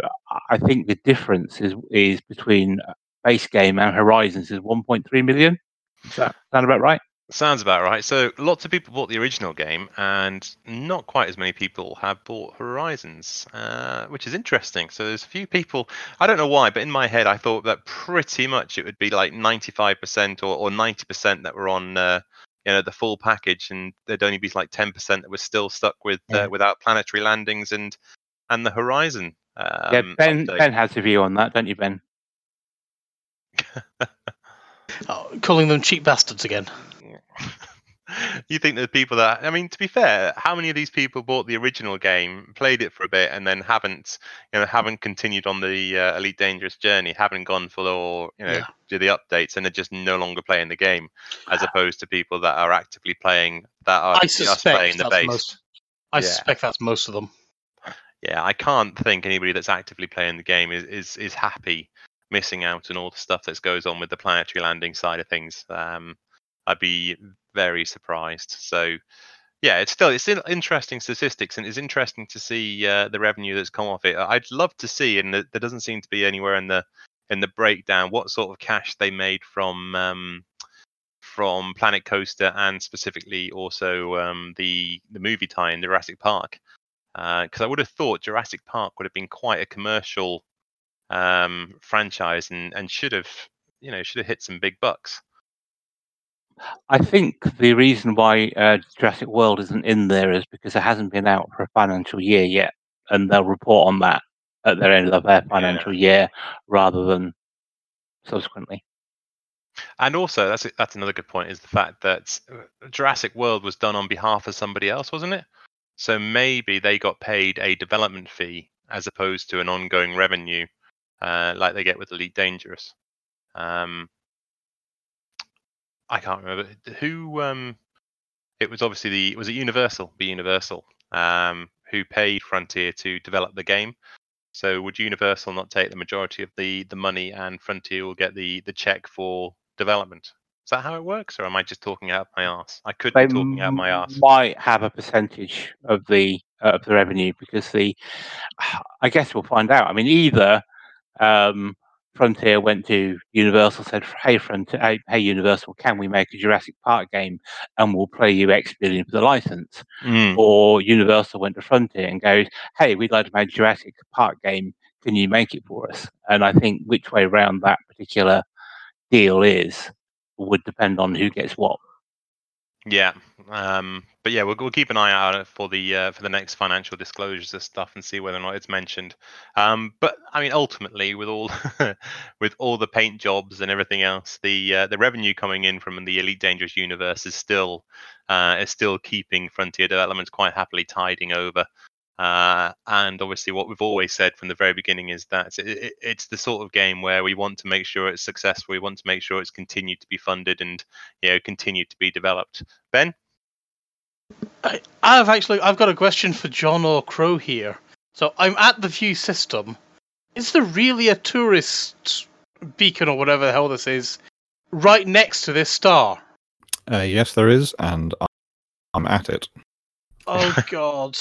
D: I think the difference is is between base game and Horizons is 1.3 million. Does that sound about right?
B: Sounds about right. So lots of people bought the original game, and not quite as many people have bought Horizons, uh, which is interesting. So there's a few people. I don't know why, but in my head, I thought that pretty much it would be like 95% or, or 90% that were on, uh, you know, the full package, and there'd only be like 10% that was still stuck with
D: Yeah.
B: uh, without planetary landings and and the Horizon. Um,
D: yeah, Ben
B: update.
D: Ben has a view on that, don't you, Ben?
C: oh, calling them cheap bastards again
B: you think the people that I mean, to be fair, how many of these people bought the original game, played it for a bit, and then haven't, you know, haven't continued on the uh, Elite Dangerous journey, haven't gone for the, you know,
C: Yeah.
B: do the updates, and are just no longer playing the game, as opposed to people that are actively playing that are
C: i
B: just playing
C: suspect
B: the
C: that's
B: base.
C: most i
B: Yeah.
C: suspect that's most of them
B: yeah, I can't think anybody that's actively playing the game is is is happy missing out on all the stuff that goes on with the planetary landing side of things. Um, I'd be very surprised. So, yeah, it's still it's in- interesting statistics, and it's interesting to see uh, the revenue that's come off it. I'd love to see, and there doesn't seem to be anywhere in the in the breakdown what sort of cash they made from um, from Planet Coaster and specifically also um, the the movie tie in Jurassic Park because I would have thought Jurassic Park would have been quite a commercial um, franchise and, and should have you know should have hit some big bucks.
D: I think the reason why uh, Jurassic World isn't in there is because it hasn't been out for a financial year yet, and they'll report on that at their end of their financial year rather than subsequently.
B: And also, that's that's another good point is the fact that uh, Jurassic World was done on behalf of somebody else, wasn't it? So maybe they got paid a development fee as opposed to an ongoing revenue, uh, like they get with Elite Dangerous. Um, I can't remember who. Um, it was obviously the was it Universal, be Universal, um, who paid Frontier to develop the game. So would Universal not take the majority of the the money, and Frontier will get the the check for development? Is that how it works, or am I just talking out my ass? I could
D: They
B: be talking out my ass.
D: might have a percentage of the uh, of the revenue because the I guess we'll find out. I mean, either um, Frontier went to Universal, said, "Hey, Frontier, hey, Universal, can we make a Jurassic Park game and we'll play you X billion for the license?"
B: Mm.
D: Or Universal went to Frontier and goes, "Hey, we'd like to make a Jurassic Park game. Can you make it for us?" And I think which way round that particular deal is would depend on who gets what.
B: Yeah, um, but yeah, we'll, we'll keep an eye out for the uh, for the next financial disclosures and stuff, and see whether or not it's mentioned. Um, but I mean, ultimately, with all with all the paint jobs and everything else, the uh, the revenue coming in from the Elite Dangerous universe is still uh, is still keeping Frontier Developments quite happily tiding over. Uh, and obviously, what we've always said from the very beginning is that it, it, it's the sort of game where we want to make sure it's successful. We want to make sure it's continued to be funded and you know continued to be developed. Ben.
C: I, I've actually I've got a question for John or Crow here. So I'm at the view system. Is there really a tourist beacon or whatever the hell this is right next to this star?
F: Uh, yes, there is, and I- I'm at it.
C: Oh God,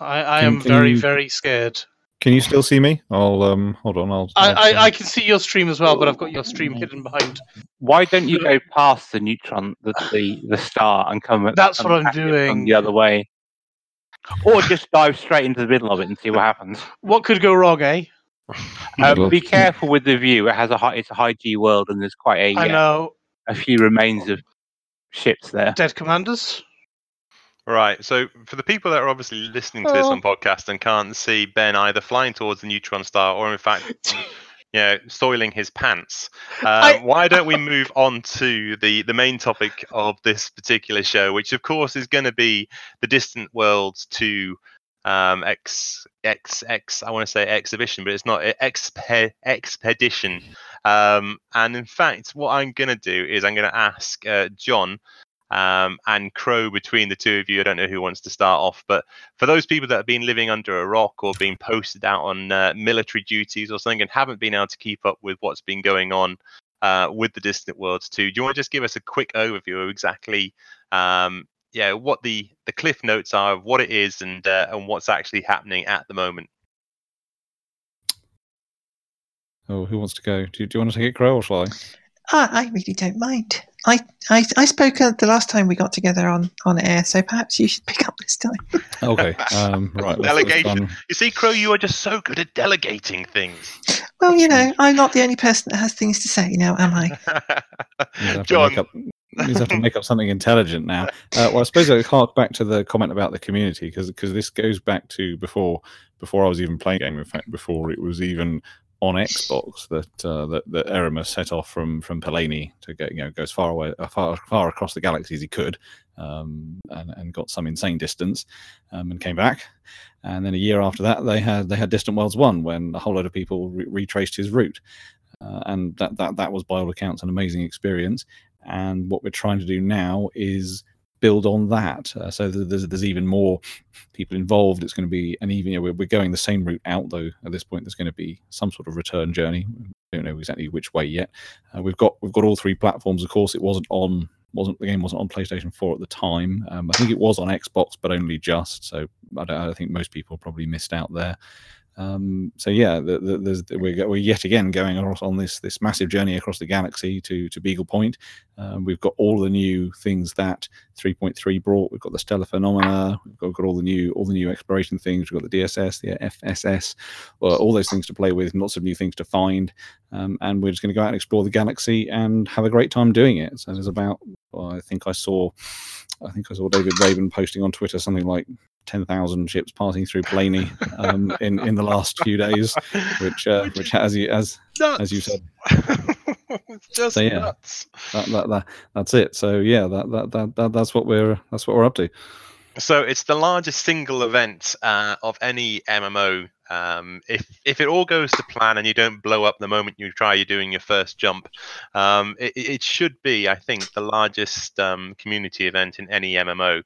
C: I, I
F: Can-
C: am
F: can
C: very
F: you-
C: very scared.
F: Can you still see me? I'll um hold on. I'll.
C: I,
F: I'll
C: I,
F: turn-
C: I can see your stream as well, but I've got your stream hidden behind.
D: Why don't you go past the neutron, the the, the star, and come? at-
C: That's
D: come
C: what I'm
D: back in from
C: doing.
D: the other way, or just dive straight into the middle of it and see what happens.
C: What could go wrong, eh?
D: Uh,
F: Well-
D: be careful with the view. It has a high, it's a high G world, and there's quite a
C: I
D: uh,
C: know.
D: a few remains of ships there.
C: Dead commanders.
B: Right. So for the people that are obviously listening to this
C: Oh.
B: on podcast and can't see Ben either flying towards the neutron star or in fact, you know, soiling his pants, um,
C: I-
B: why don't we move on to the the main topic of this particular show, which of course is going to be the Distant Worlds 2 um, X X X. I want to say exhibition, but it's not expe- expedition. Um, and in fact, what I'm going to do is I'm going to ask uh, John um, and Crow between the two of you. I don't know who wants to start off, but for those people that have been living under a rock or being posted out on uh, military duties or something and haven't been able to keep up with what's been going on uh, with the Distant Worlds 2, do you want to just give us a quick overview of exactly, um, yeah, what the the cliff notes are of what it is and uh, and what's actually happening at the moment?
F: Oh, who wants to go? Do you, do you want to take it, Crow, or shall I?
G: I really don't mind. I, I, I spoke uh, the last time we got together on, on air, so perhaps you should pick up this time.
F: Okay. Um, right. let's- let's
B: Delegation. You see, Crow, you are just so good at delegating things.
G: Well, you know, I'm not the only person that has things to say now, am I?
F: You'd have to
B: John.
F: make up, you'd have to make up something intelligent now. Uh, well, I suppose I hark back to the comment about the community because this goes back to before before I was even playing game. In fact, before it was even on Xbox that uh, that, that set off from from Pallaeni to get you know go as far away far far across the galaxy as he could, um, and and got some insane distance, um, and came back. And then a year after that, they had they had Distant Worlds One when a whole load of people re- retraced his route, uh, and that that that was by all accounts an amazing experience. And what we're trying to do now is build on that. Uh, so there's there's even more people involved. It's going to be an even. You know, we're, we're going the same route out though. At this point, there's going to be some sort of return journey. We don't know exactly which way yet. Uh, we've got we've got all three platforms. Of course, it wasn't on wasn't the game wasn't on PlayStation 4 at the time. Um, I think it was on Xbox, but only just. So I, don't, I think most people probably missed out there. Um, so yeah, the, the, we're, we're yet again going on this this massive journey across the galaxy to to Beagle Point. Um, we've got all the new things that 3.3 brought. We've got the stellar phenomena. We've got, got all the new all the new exploration things. We've got the DSS, the FSS, well, all those things to play with, lots of new things to find. Um, and we're just going to go out and explore the galaxy and have a great time doing it. So there's about, well, I think I saw, I think I saw David Raven posting on Twitter something like 10,000 ships passing through Pallaeni um, in in the last few days, which uh, which as you as as you said,
B: just
F: So, yeah.
B: nuts.
F: that, that, that that's it. So yeah, that, that that that that's what we're that's what we're up to.
B: So it's the largest single event uh, of any MMO Um, if if it all goes to plan and you don't blow up the moment you try you're doing your first jump, um, it, it it should be, I think, the largest um, community event in any MMO.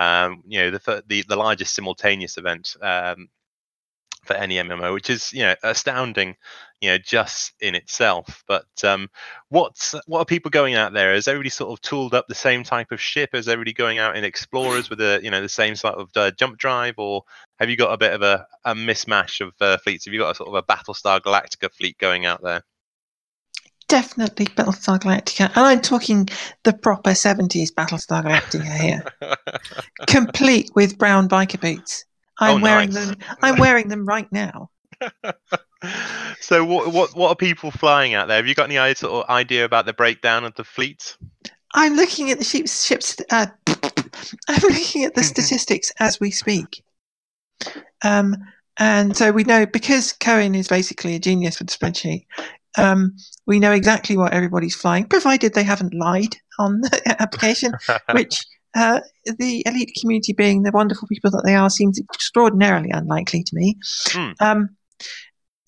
B: Um, you know, the, the the largest simultaneous event um, for any MMO, which is you know astounding, you know, just in itself. But um, what's what are people going out there? Is everybody sort of tooled up the same type of ship? Is everybody going out in explorers with a you know the same sort of uh, jump drive, or have you got a bit of a, a mismatch of uh, fleets? Have you got a sort of a Battlestar Galactica fleet going out there?
G: Definitely Battlestar Galactica. And I'm talking the proper 70s Battlestar Galactica here. Complete with brown biker boots. I'm
B: Oh,
G: wearing
B: nice.
G: them I'm wearing them right now.
B: so what what what are people flying out there? Have you got any sort of idea about the breakdown of the fleet?
G: I'm looking at the ship's ships uh, I'm looking at the statistics as we speak. Um, and so we know because Cohen is basically a genius with the spreadsheet. Um, we know exactly what everybody's flying, provided they haven't lied on the application, which uh, the elite community, being the wonderful people that they are, seems extraordinarily unlikely to me.
B: Hmm.
G: Um,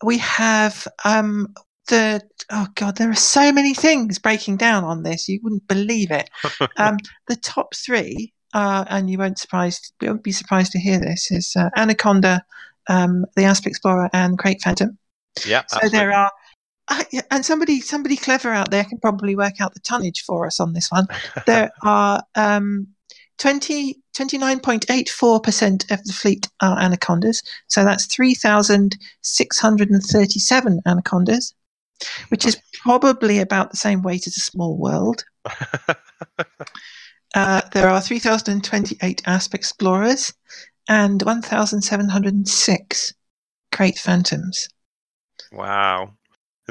G: we have um, the oh god, there are so many things breaking down on this. You wouldn't believe it. um, the top three, uh, and you won't surprised, you won't be surprised to hear this, is uh, Anaconda, um, the Asp Explorer, and Krait Phantom.
B: yeah,
G: So there are, yeah, and somebody somebody clever out there can probably work out the tonnage for us on this one. There are um, 20, 29.84% of the fleet are anacondas. So that's 3,637 anacondas, which is probably about the same weight as a small world. Uh, there are 3,028 Asp Explorers and 1,706 Krait Phantoms.
B: Wow.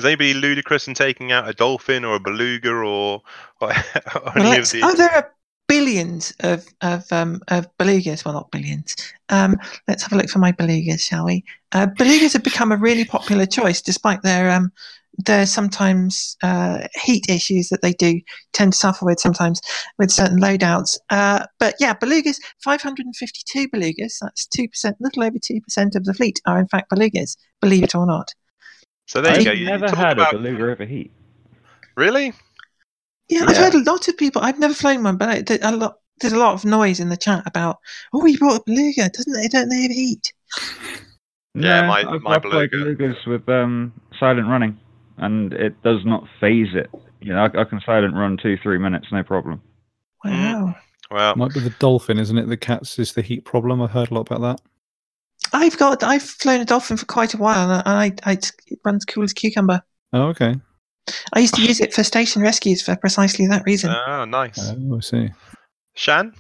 B: Is anybody ludicrous in taking out a dolphin or a beluga or, or, or
G: Well,
B: any of the?
G: oh, there are billions of of um, of belugas. Well, not billions. Um, let's have a look for my belugas, shall we? Uh, belugas have become a really popular choice, despite their um, their sometimes uh, heat issues that they do tend to suffer with sometimes with certain loadouts. Uh, but yeah, belugas, 552 belugas. That's two percent, little over two percent of the fleet are in fact belugas. Believe it or not.
B: So there you
E: I've
B: go. You, you
E: never
B: talk
E: had
B: about
E: a beluga overheat.
B: really.
G: Yeah, I've
E: Yeah.
G: heard a lot of people. I've never flown one, but I did a lot. There's a lot of noise in the chat about, oh, you bought a beluga, doesn't they? Don't they overheat?
B: Yeah,
E: No,
B: my-
E: I've,
B: my
E: I've played
B: beluga.
E: belugas with um, silent running, and it does not phase it. You know, I, I can silent run two, three minutes, no problem.
G: Wow.
B: Well,
F: Might be the dolphin, isn't it? The cats is the heat problem. I've heard a lot about that.
G: I've got. I've flown a dolphin for quite a while, and I, I it runs cool as cucumber.
F: Oh, okay.
G: I used to use it for station rescues for precisely that reason.
B: oh, nice.
F: Oh, I see.
B: Shan?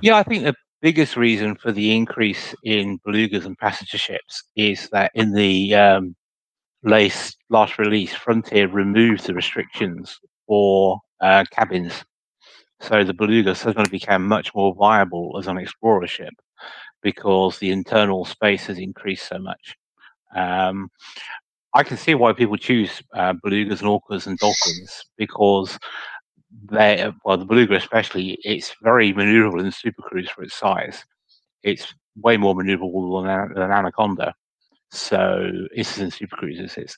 D: Yeah, I think the biggest reason for the increase in belugas and passenger ships is that in the um, last, last release, Frontier removed the restrictions for uh, cabins. So the beluga suddenly became much more viable as an explorer ship because the internal space has increased so much. Um, I can see why people choose uh, belugas and orcas and dolphins because they, well, the beluga especially, it's very maneuverable in Super Cruise for its size. It's way more maneuverable than, an- than anaconda. So this is in Super Cruises. It's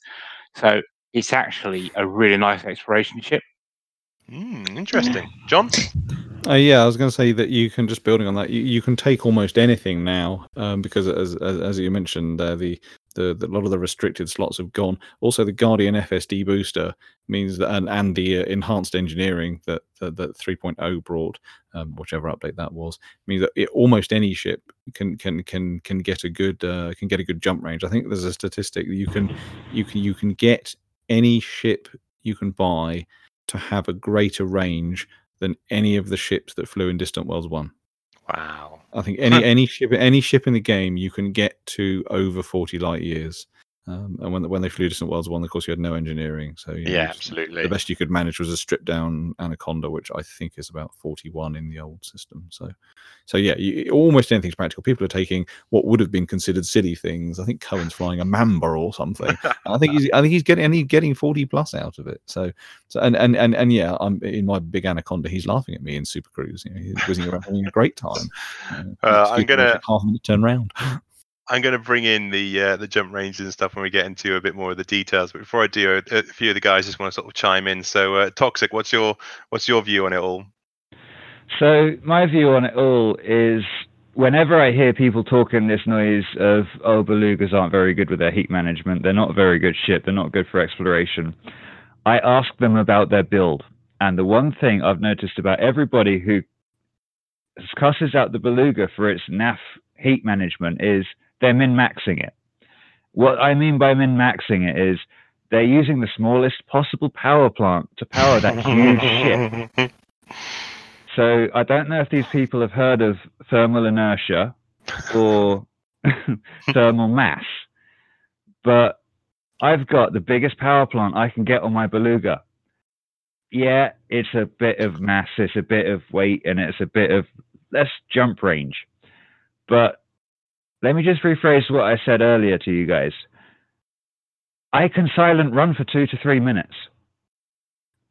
D: so it's actually a really nice exploration ship.
B: Mm, interesting. John?
F: Uh, yeah, I was going to say that you can just building on that. You, you can take almost anything now um, because, as, as as you mentioned, uh, the, the the a lot of the restricted slots have gone. Also, the Guardian FSD booster means that, and, and the uh, enhanced engineering that that, that 3.0 brought, um, whichever update that was, means that it, almost any ship can can can can get a good uh, can get a good jump range. I think there's a statistic that you can you can you can get any ship you can buy to have a greater range than any of the ships that flew in Distant Worlds One.
B: Wow.
F: I think any any ship any ship in the game you can get to over forty light years. Um, and when when they flew Distant Worlds One, of course, you had no engineering, so you know,
B: Yeah, absolutely.
F: The best you could manage was a stripped down Anaconda, which I think is about forty one in the old system. So, so yeah, you, almost anything's practical. People are taking what would have been considered silly things. I think Cohen's flying a Mamba or something. I think he's I think he's getting and he's getting forty plus out of it. So, so and and and, and yeah, I'm in my big Anaconda. He's laughing at me in Super Cruise. You know, he's whizzing around having a great time. You know,
B: Uh, I'm gonna-
F: half a minute to turn round.
B: I'm going to bring in the uh, the jump ranges and stuff when we get into a bit more of the details. But before I do, a, a few of the guys just want to sort of chime in. So, uh, toxic, what's your what's your view on it all?
E: So my view on it all is whenever I hear people talking this noise of oh belugas aren't very good with their heat management, they're not very good ship, they're not good for exploration. I ask them about their build, and the one thing I've noticed about everybody who cusses out the beluga for its NAF heat management is they're min maxing it. What I mean by min maxing it is they're using the smallest possible power plant to power that huge ship. So I don't know if these people have heard of thermal inertia or thermal mass, but I've got the biggest power plant I can get on my beluga. Yeah, it's a bit of mass, it's a bit of weight, and it's a bit of less jump range. But let me just rephrase what I said earlier to you guys. I can silent run for two to three minutes.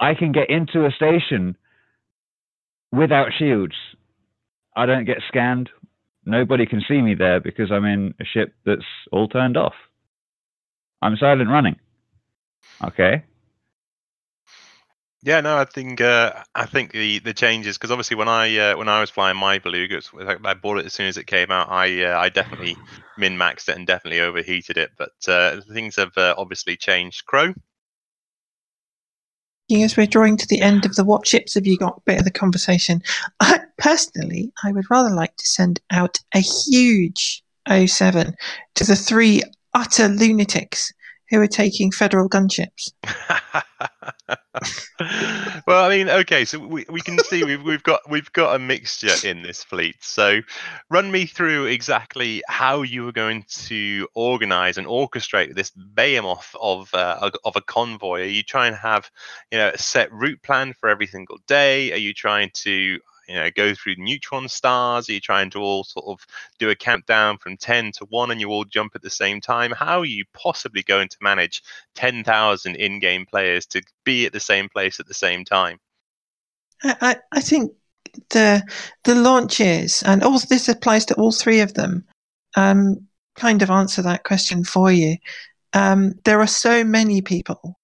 E: I can get into a station without shields. I don't get scanned. Nobody can see me there because I'm in a ship that's all turned off. I'm silent running. Okay.
B: Yeah, no, I think uh, I think the the changes because obviously when I uh, when I was flying my belugas, I bought it as soon as it came out. I uh, I definitely min maxed it and definitely overheated it, but uh, things have uh, obviously changed. Crow,
G: As we're drawing to the end of the what ships have you got bit of the conversation. I, personally, I would rather like to send out a huge 07 to the three utter lunatics who are taking federal gunships.
B: well, I mean, okay, so we, we can see we've we've got we've got a mixture in this fleet. So, run me through exactly how you were going to organize and orchestrate this behemoth of uh, of a convoy. Are you trying to have you know a set route plan for every single day? Are you trying to you know go through neutron stars? Are you trying to all sort of do a countdown from ten to one, and you all jump at the same time? How are you possibly going to manage ten thousand in-game players to be at the same place at the same time?
G: I, I, I think the the launches and all this applies to all three of them. Um, kind of answer that question for you. Um, there are so many people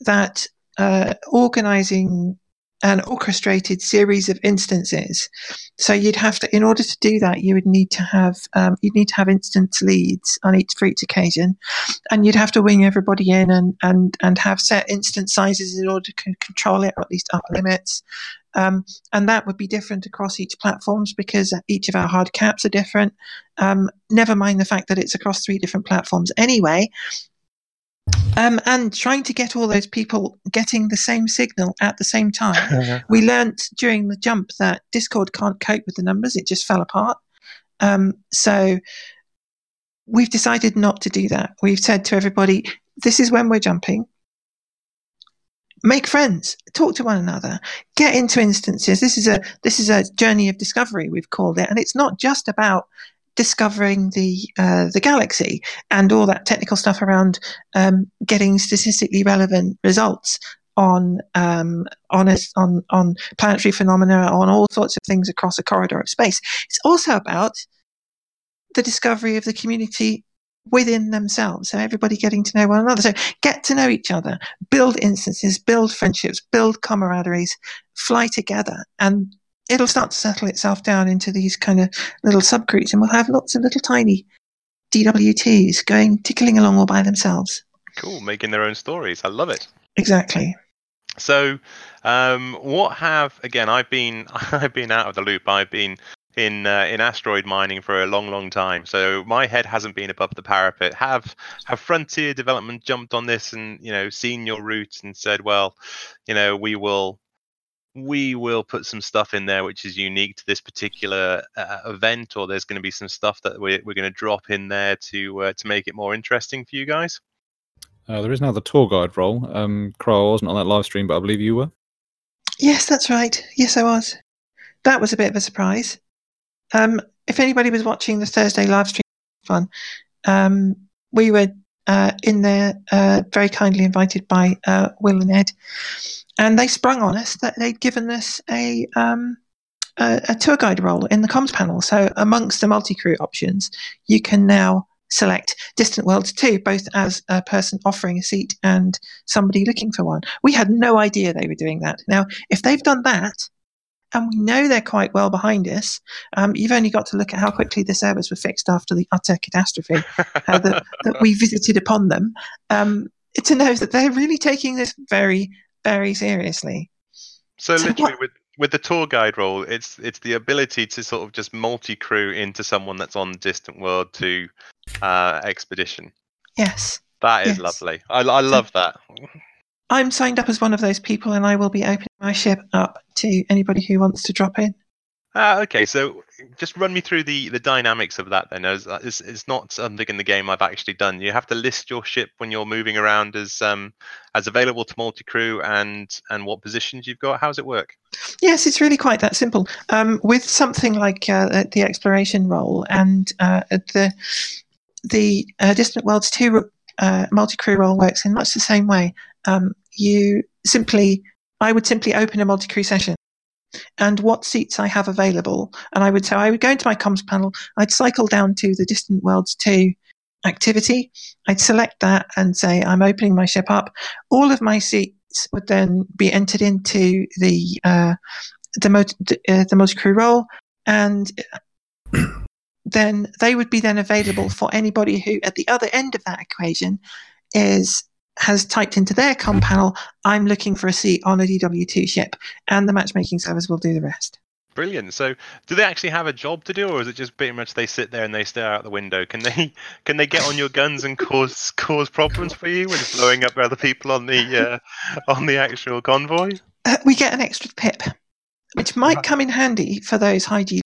G: that uh, organizing an orchestrated series of instances. So you'd have to, in order to do that, you would need to have um, you'd need to have instance leads on each for each occasion, and you'd have to wing everybody in and and and have set instance sizes in order to control it, or at least upper limits. Um, and that would be different across each platforms because each of our hard caps are different. Um, never mind the fact that it's across three different platforms anyway. Um, and trying to get all those people getting the same signal at the same time. we learnt during the jump that Discord can't cope with the numbers; it just fell apart. Um, so we've decided not to do that. We've said to everybody, "This is when we're jumping. Make friends, talk to one another, get into instances. This is a this is a journey of discovery. We've called it, and it's not just about." Discovering the uh, the galaxy and all that technical stuff around um, getting statistically relevant results on um, on, a, on on planetary phenomena, on all sorts of things across a corridor of space. It's also about the discovery of the community within themselves. So everybody getting to know one another. So get to know each other, build instances, build friendships, build camaraderies, fly together, and it'll start to settle itself down into these kind of little subgroups, and we'll have lots of little tiny DWTs going tickling along all by themselves.
B: Cool, making their own stories. I love it.
G: Exactly.
B: So, um, what have again? I've been I've been out of the loop. I've been in uh, in asteroid mining for a long, long time. So my head hasn't been above the parapet. Have have Frontier Development jumped on this and you know seen your roots and said, well, you know, we will we will put some stuff in there which is unique to this particular uh, event, or there's going to be some stuff that we're, we're going to drop in there to uh, to make it more interesting for you guys.
F: Uh, there is now the tour guide role. Um, Crow, I wasn't on that live stream, but I believe you were.
G: Yes, that's right. Yes, I was. That was a bit of a surprise. Um, if anybody was watching the Thursday live stream, fun. Um, we were uh, in there, uh, very kindly invited by uh, Will and Ed, and they sprung on us that they'd given us a, um, a a tour guide role in the comms panel. So amongst the multi crew options, you can now select Distant Worlds 2, both as a person offering a seat and somebody looking for one. We had no idea they were doing that. Now, if they've done that, and we know they're quite well behind us. Um, you've only got to look at how quickly the servers were fixed after the utter catastrophe uh, that, that we visited upon them um, to know that they're really taking this very, very seriously.
B: So
G: So
B: literally
G: what-
B: with with the tour guide role, it's it's the ability to sort of just multi-crew into someone that's on Distant World to uh, expedition.
G: Yes.
B: That is
G: Yes.
B: lovely. I, I love that.
G: I'm signed up as one of those people, and I will be opening my ship up to anybody who wants to drop in.
B: Ah, okay. So just run me through the the dynamics of that then. As uh, it's, it's not something in the game I've actually done. You have to list your ship when you're moving around as um as available to multi-crew and and what positions you've got. How does it work?
G: Yes, it's really quite that simple. Um, with something like uh, the exploration role and uh, the the uh, Distant Worlds two uh, multi crew role works in much the same way. Um, you simply, I would simply open a multi crew session. And what seats I have available, and I would so I would go into my comms panel. I'd cycle down to the Distant Worlds two activity. I'd select that and say I'm opening my ship up. All of my seats would then be entered into the uh, the uh, the multi crew role, and then they would be then available for anybody who, at the other end of that equation, is has typed into their com panel, "I'm looking for a seat on a DW2 ship," and the matchmaking service will do the rest.
B: Brilliant. So, do they actually have a job to do, or is it just pretty much they sit there and they stare out the window? Can they can they get on your guns and cause cause problems for you when blowing up other people on the uh, on the actual convoy?
G: Uh, we get an extra pip, which might come in handy for those high G.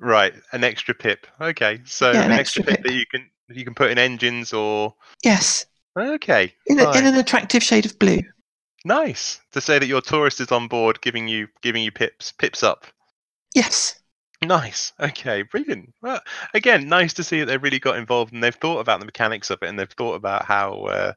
B: Right, an extra pip. Okay, so
G: Yeah,
B: an,
G: an
B: extra,
G: extra
B: pip, that you can you can put in engines or
G: Yes,
B: okay,
G: in, a, in an attractive shade of blue.
B: nice to say that your tourist is on board, giving you giving you pips pips up.
G: Yes.
B: Nice. Okay, brilliant. Well, again, nice to see that they've really got involved and they've thought about the mechanics of it and they've thought about how uh,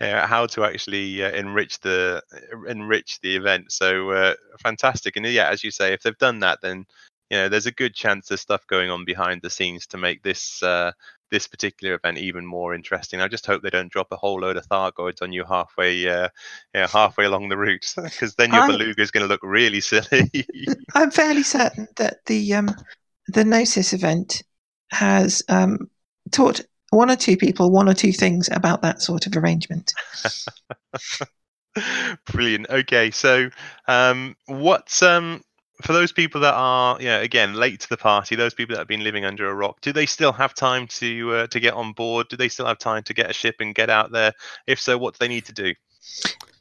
B: uh, how to actually uh, enrich the enrich the event. So uh, fantastic. And yeah, as you say, if they've done that, then you know there's a good chance there's stuff going on behind the scenes to make this uh, this particular event even more interesting. I just hope they don't drop a whole load of Thargoids on you halfway uh, yeah, halfway along the route because then your
G: I-
B: beluga is going to look really silly.
G: I'm fairly certain that the um, the Gnosis event has um, taught one or two people one or two things about that sort of arrangement.
B: Brilliant. Okay, so um, what's um for those people that are yeah again late to the party, those people that have been living under a rock, do they still have time to uh, to get on board? Do they still have time to get a ship and get out there? If so, what do they need to do?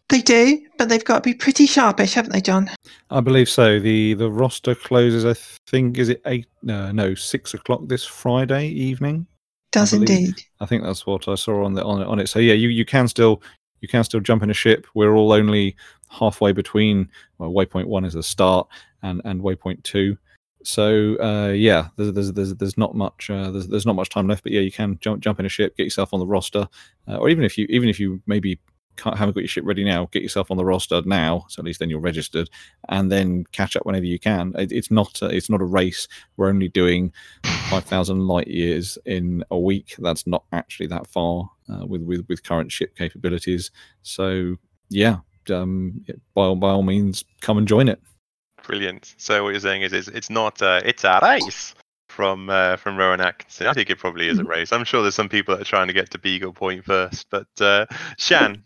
G: They do, but they've got to be pretty sharpish, haven't they, John?
F: I believe so. the The roster closes. I think is it eight? No, no, six o'clock this Friday evening.
G: Does
F: believe-
G: indeed.
F: I think that's what I saw on the on it. On it. So yeah, you, you can still you can still jump in a ship. We're all only halfway between. Well, waypoint one is the start, and and waypoint two. So uh, yeah, there's, there's there's there's not much uh, there's there's not much time left. But yeah, you can jump jump in a ship, get yourself on the roster, uh, or even if you even if you maybe can't, haven't got your ship ready now, get yourself on the roster now. So at least then you're registered, and then catch up whenever you can. It, it's not a, it's not a race. We're only doing five thousand light years in a week. That's not actually that far uh, with with with current ship capabilities. So yeah, um, by all by all means, come and join it.
B: Brilliant. So what you're saying is, is it's not uh, it's a race from uh, from Rowan Atkinson. I think it probably is a race. I'm sure there's some people that are trying to get to Beagle Point first, but uh, Shan,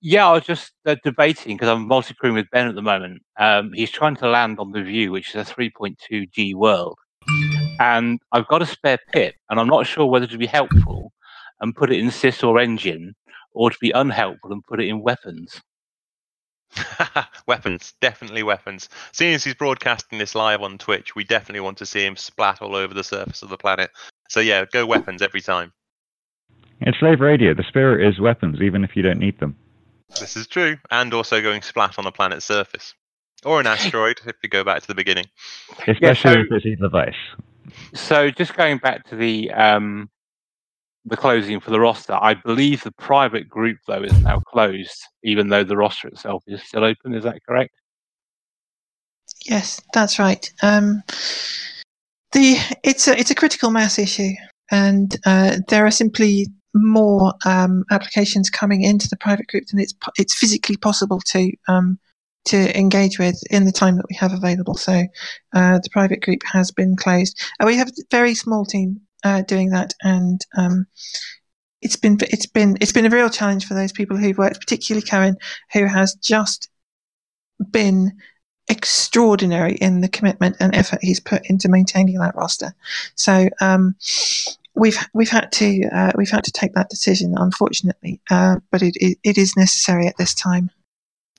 D: Yeah, I was just uh, debating because I'm multi-crewing with Ben at the moment. Um, he's trying to land on the View, which is a 3.2 G world, and I've got a spare pip, and I'm not sure whether to be helpful and put it in sys or engine, or to be unhelpful and put it in weapons.
B: weapons, definitely weapons. Seeing as he's broadcasting this live on Twitch, we definitely want to see him splat all over the surface of the planet. So yeah, go weapons every time.
E: It's Lave Radio. The spirit is weapons, even if you don't need them.
B: This is true, and also going splat on a planet's surface or an asteroid if you go back to the beginning.
E: Especially
D: so-
E: if it's a device.
D: So just going back to the um, the closing for the roster, I believe the private group though is now closed, even though the roster itself is still open. Is that correct?
G: Yes, that's right. Um, the it's a it's a critical mass issue. and uh, there are simply more um, applications coming into the private group than it's it's physically possible to um, to engage with in the time that we have available. So uh, the private group has been closed. Uh, we have a very small team uh, doing that, and um, it's been it's been it's been a real challenge for those people who've worked, particularly Karen, who has just been extraordinary in the commitment and effort he's put into maintaining that roster. So um, we've we've had to uh, we've had to take that decision, unfortunately, uh, but it, it it is necessary at this time.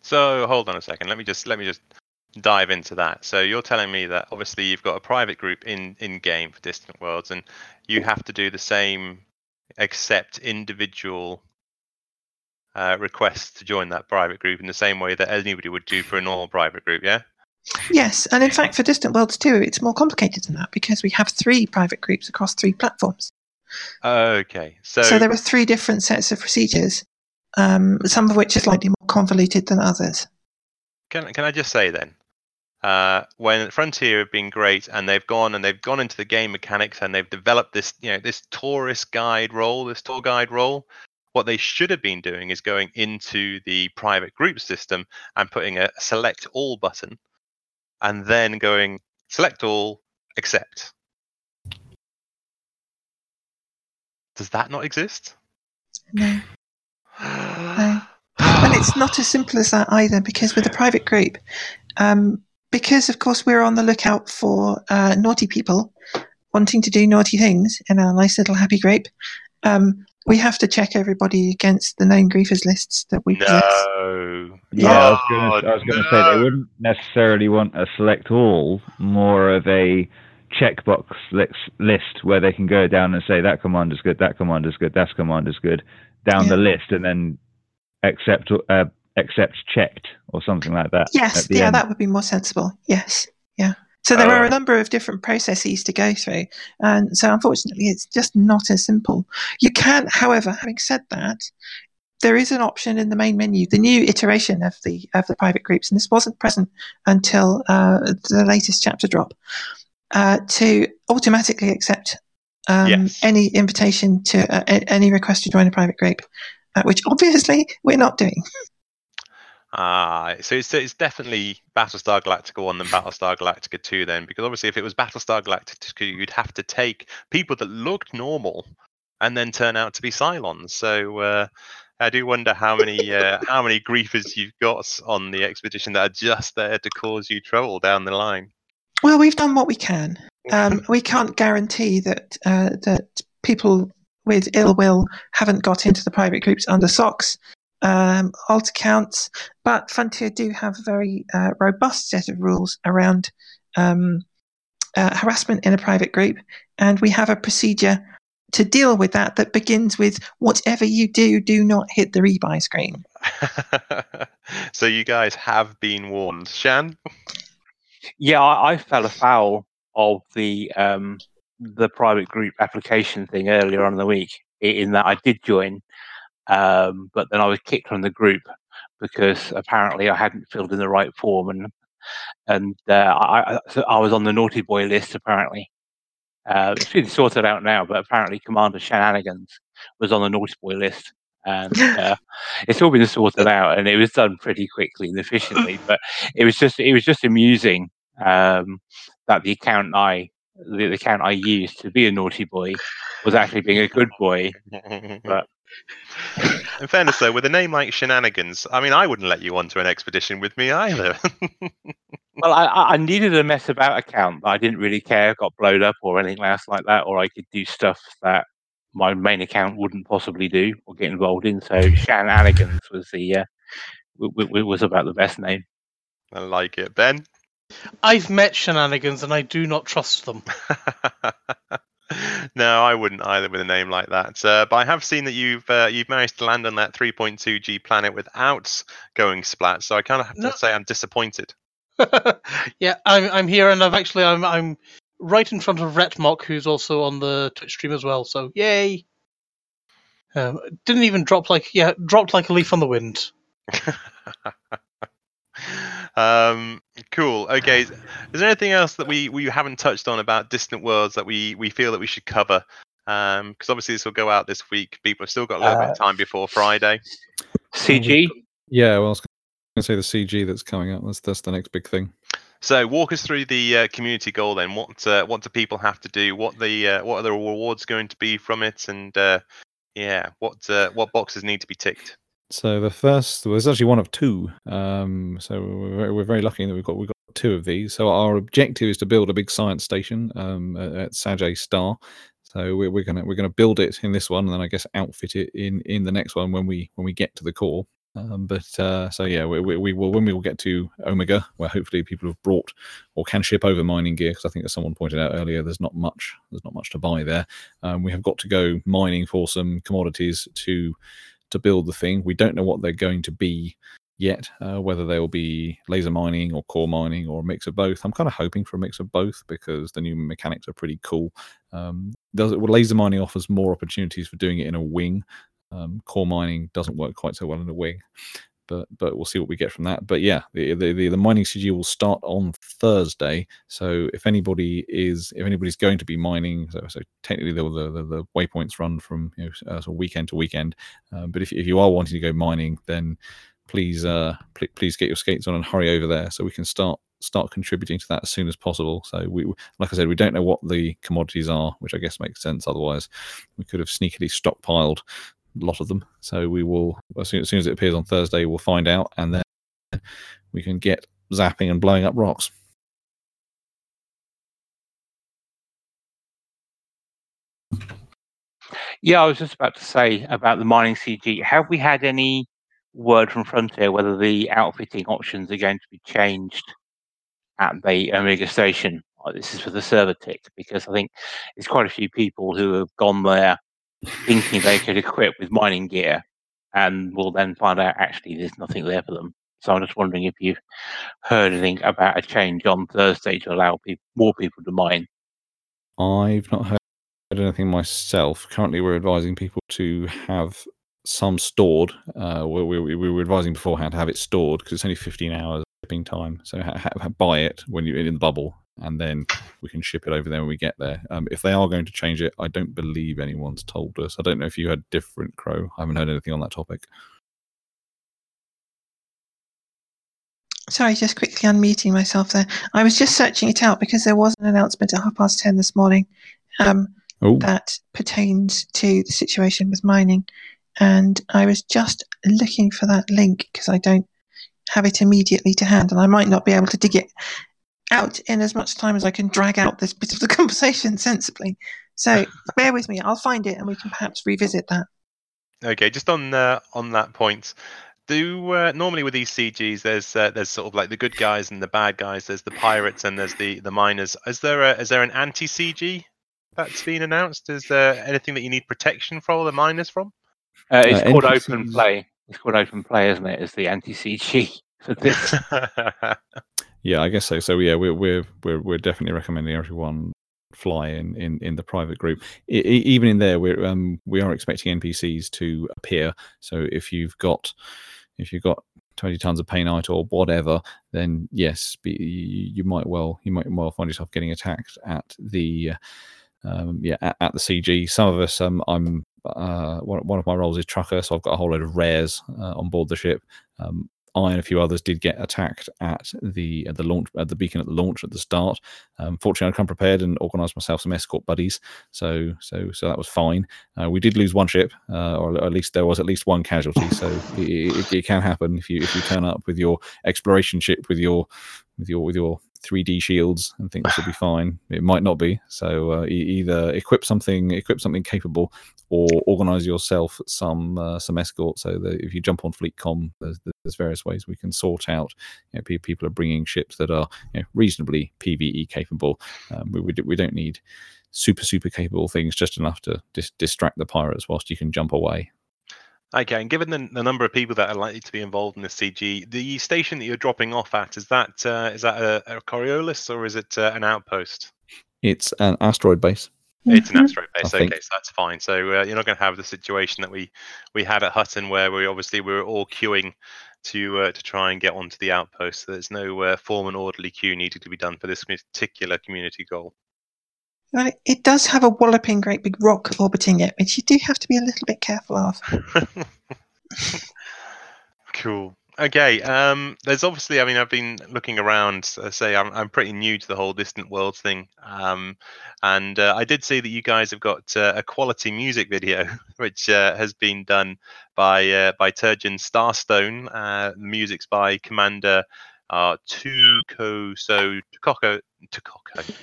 B: So hold on a second. Let me just let me just dive into that. So you're telling me that obviously you've got a private group in in game for Distant Worlds, and you have to do the same, accept individual uh, requests to join that private group in the same way that anybody would do for a normal private group. Yeah.
G: Yes, and in fact, for Distant Worlds 2, it's more complicated than that because we have three private groups across three platforms.
B: Okay. So,
G: So, there are three different sets of procedures, um, some of which are slightly more convoluted than others.
B: can can I just say then, uh, when Frontier have been great and they've gone and they've gone into the game mechanics and they've developed this you know this tourist guide role, this tour guide role. What they should have been doing is going into the private group system and putting a select all button, and then going select all, accept. Does that not exist?
G: No. No. And it's not as simple as that either, because with a private group, um, because of course we're on the lookout for uh, naughty people wanting to do naughty things in our nice little happy group, um, we have to check everybody against the known griefers lists that we possess.
B: No.
E: Yeah, I was
B: Oh,
E: gonna, I was going to say they wouldn't necessarily want a select all, more of a checkbox list, list where they can go down and say that command is good, that command is good, that command is good, down the list, and then accept uh, accept checked or something like that.
G: Yes, yeah,
E: end.
G: that would be more sensible. Yes, yeah. So there are a number of different processes to go through, and so unfortunately, it's just not as simple. You can, however, having said that, there is an option in the main menu, the new iteration of the of the private groups, and this wasn't present until uh, the latest chapter drop, uh, to automatically accept um,
B: Yes.
G: any invitation to uh, any request to join a private group, uh, which obviously we're not doing.
B: Ah, so it's, it's definitely Battlestar Galactica 1 than Battlestar Galactica 2 then, because obviously if it was Battlestar Galactica 2, you'd have to take people that looked normal and then turn out to be Cylons. So uh, I do wonder how many uh, how many griefers you've got on the expedition that are just there to cause you trouble down the line.
G: Well, we've done what we can. Um, we can't guarantee that uh, that people with ill will haven't got into the private groups under socks, um, alt accounts, but Frontier do have a very uh, robust set of rules around um, uh, harassment in a private group, and we have a procedure to deal with that that begins with whatever you do, do not hit the rebuy screen.
B: so you guys have been warned. Shan?
D: Yeah, I, I fell afoul of the um, the private group application thing earlier on in the week. In that I did join, um, but then I was kicked from the group because apparently I hadn't filled in the right form, and and uh, I, I, so I was on the naughty boy list apparently. Uh, it's been sorted out now, but apparently Commander Shenanigans was on the naughty boy list, and uh, it's all been sorted out, and it was done pretty quickly and efficiently. But it was just it was just amusing um, that the account I the account I used to be a naughty boy was actually being a good boy. But
B: In fairness, though, with a name like Shenanigans, I mean, I wouldn't let you onto an expedition with me either.
D: well, I, I I needed a mess about account, but I didn't really care. Got blown up or anything else like that, or I could do stuff that my main account wouldn't possibly do or get involved in. So Shenanigans was the uh, w- w- was about the best name.
B: I like it. Ben?
C: I've met shenanigans and I do not trust them.
B: no, I wouldn't either with a name like that. Uh, but I have seen that you've uh, you've managed to land on that 3.2G planet without going splat. So I kind of have
C: No.
B: to say I'm disappointed.
C: yeah, I'm I'm here and I've actually I'm I'm right in front of Retmok, who's also on the Twitch stream as well. So yay! Um, didn't even drop like yeah, dropped like a leaf on the wind.
B: um, cool. Okay. Is is there anything else that we, we haven't touched on about distant worlds that we, we feel that we should cover Because obviously this will go out this week. People have still got a little bit of time before Friday.
D: CG.
F: Yeah, well, I was going to say the CG that's coming up. That's that's the next big thing.
B: So walk us through the uh, community goal then. What uh, what do people have to do? What the uh, what are the rewards going to be from it? And uh, yeah, what uh, what boxes need to be ticked?
F: So the first, was actually one of two. Um, so we're very, we're very lucky that we've got we've got two of these. So our objective is to build a big science station um, at, Sag A*. So we're, we're gonna we're gonna build it in this one, and then I guess outfit it in in the next one when we when we get to the core. Um, but uh, so yeah, we, we, we will when we will get to Omega, where hopefully people have brought or can ship over mining gear. Because I think as someone pointed out earlier, there's not much there's not much to buy there. Um, we have got to go mining for some commodities to to build the thing. We don't know what they're going to be yet, uh, whether they will be laser mining or core mining or a mix of both. I'm kind of hoping for a mix of both because the new mechanics are pretty cool. Um, laser mining offers more opportunities for doing it in a wing. Um, core mining doesn't work quite so well in a wing. But, but we'll see what we get from that. But yeah, the, the the mining CG will start on Thursday. So if anybody is if anybody's going to be mining, so, so technically the, the the waypoints run from you know, uh, sort of weekend to weekend. Um, but if if you are wanting to go mining, then please uh pl- please get your skates on and hurry over there so we can start start contributing to that as soon as possible so we like i said we don't know what the commodities are which i guess makes sense otherwise we could have sneakily stockpiled a lot of them so we will as soon, as soon as it appears on thursday we'll find out and then we can get zapping and blowing up rocks
D: Yeah, I was just about to say about the mining CG. Have we had any word from Frontier whether the outfitting options are going to be changed at the Omega station? This is for the server tick because I think there's quite a few people who have gone there thinking they could equip with mining gear and will then find out actually there's nothing there for them. So I'm just wondering if you've heard anything about a change on Thursday to allow peop more people to mine.
F: I've not heard anything myself. Currently, we're advising people to have some stored. Uh, we, we, we were advising beforehand to have it stored because it's only 15 hours shipping time. So ha- ha- buy it when you're in the bubble, and then we can ship it over there when we get there. Um, if they are going to change it, I don't believe anyone's told us. I don't know if you had different crow. I haven't heard anything on that topic.
G: Sorry, just quickly unmuting myself there. I was just searching it out because there was an announcement at half past ten this morning um,
F: Oh,
G: that pertains to the situation with mining. And I was just looking for that link because I don't have it immediately to hand and I might not be able to dig it out in as much time as I can drag out this bit of the conversation sensibly. So bear with me, I'll find it and we can perhaps revisit that.
B: Okay, just on uh, on that point, do uh, normally with these CGs, there's uh, there's sort of like the good guys and the bad guys. There's the pirates and there's the the miners. Is there a, is there an anti CG that's been announced? Is there anything that you need protection from the miners from?
D: Uh, it's
F: Uh,
D: called open play. It's called open play, isn't it? As the anti CG for this.
F: Yeah, I guess so. So yeah, we're we're we're, we're definitely recommending everyone fly in, in, in the private group. I, even in there, we're um we are expecting NPCs to appear. So if you've got if you've got 20 tons of painite or whatever, then yes, be, you, might well you might well find yourself getting attacked at the um, yeah at, at the CG. Some of us um I'm uh one, one of my roles is trucker, so I've got a whole load of rares uh, on board the ship. Um, I and a few others did get attacked at the at the launch at the beacon at the launch at the start. Um, fortunately, I come prepared and organised myself some escort buddies, so so so that was fine. Uh, we did lose one ship, uh, or at least there was at least one casualty. So it, it, it can happen if you if you turn up with your exploration ship with your with your with your 3D shields and think this will be fine. It might not be. So uh, either equip something equip something capable or organize yourself some uh, some escort so that if you jump on fleetcom there's, there's various ways we can sort out you know, people are bringing ships that are you know, reasonably pve capable um, we, we, we don't need super super capable things just enough to dis- distract the pirates whilst you can jump away
B: Okay, and given the, the number of people that are likely to be involved in the CG, the station that you're dropping off at is that uh, is that a, a Coriolis or is it uh, an outpost?
F: it's an asteroid base
B: It's an asteroid base.
F: I think-
B: Okay, so that's fine. So uh, you're not going to have the situation that we we had at Hutton, where we obviously we were all queuing to uh, to try and get onto the outpost. So there's no uh, form and orderly queue needed to be done for this particular community goal.
G: Well, it does have a walloping great big rock orbiting it, which you do have to be a little bit careful of.
B: cool. Okay. Um, there's obviously, I mean, I've been looking around. I say I'm, I'm pretty new to the whole distant worlds thing. Um, and uh, I did see that you guys have got uh, a quality music video, which uh, has been done by uh, by Turgeon Starstone. Uh, music's by Commander uh, Tuko So Tukoko Tukoko.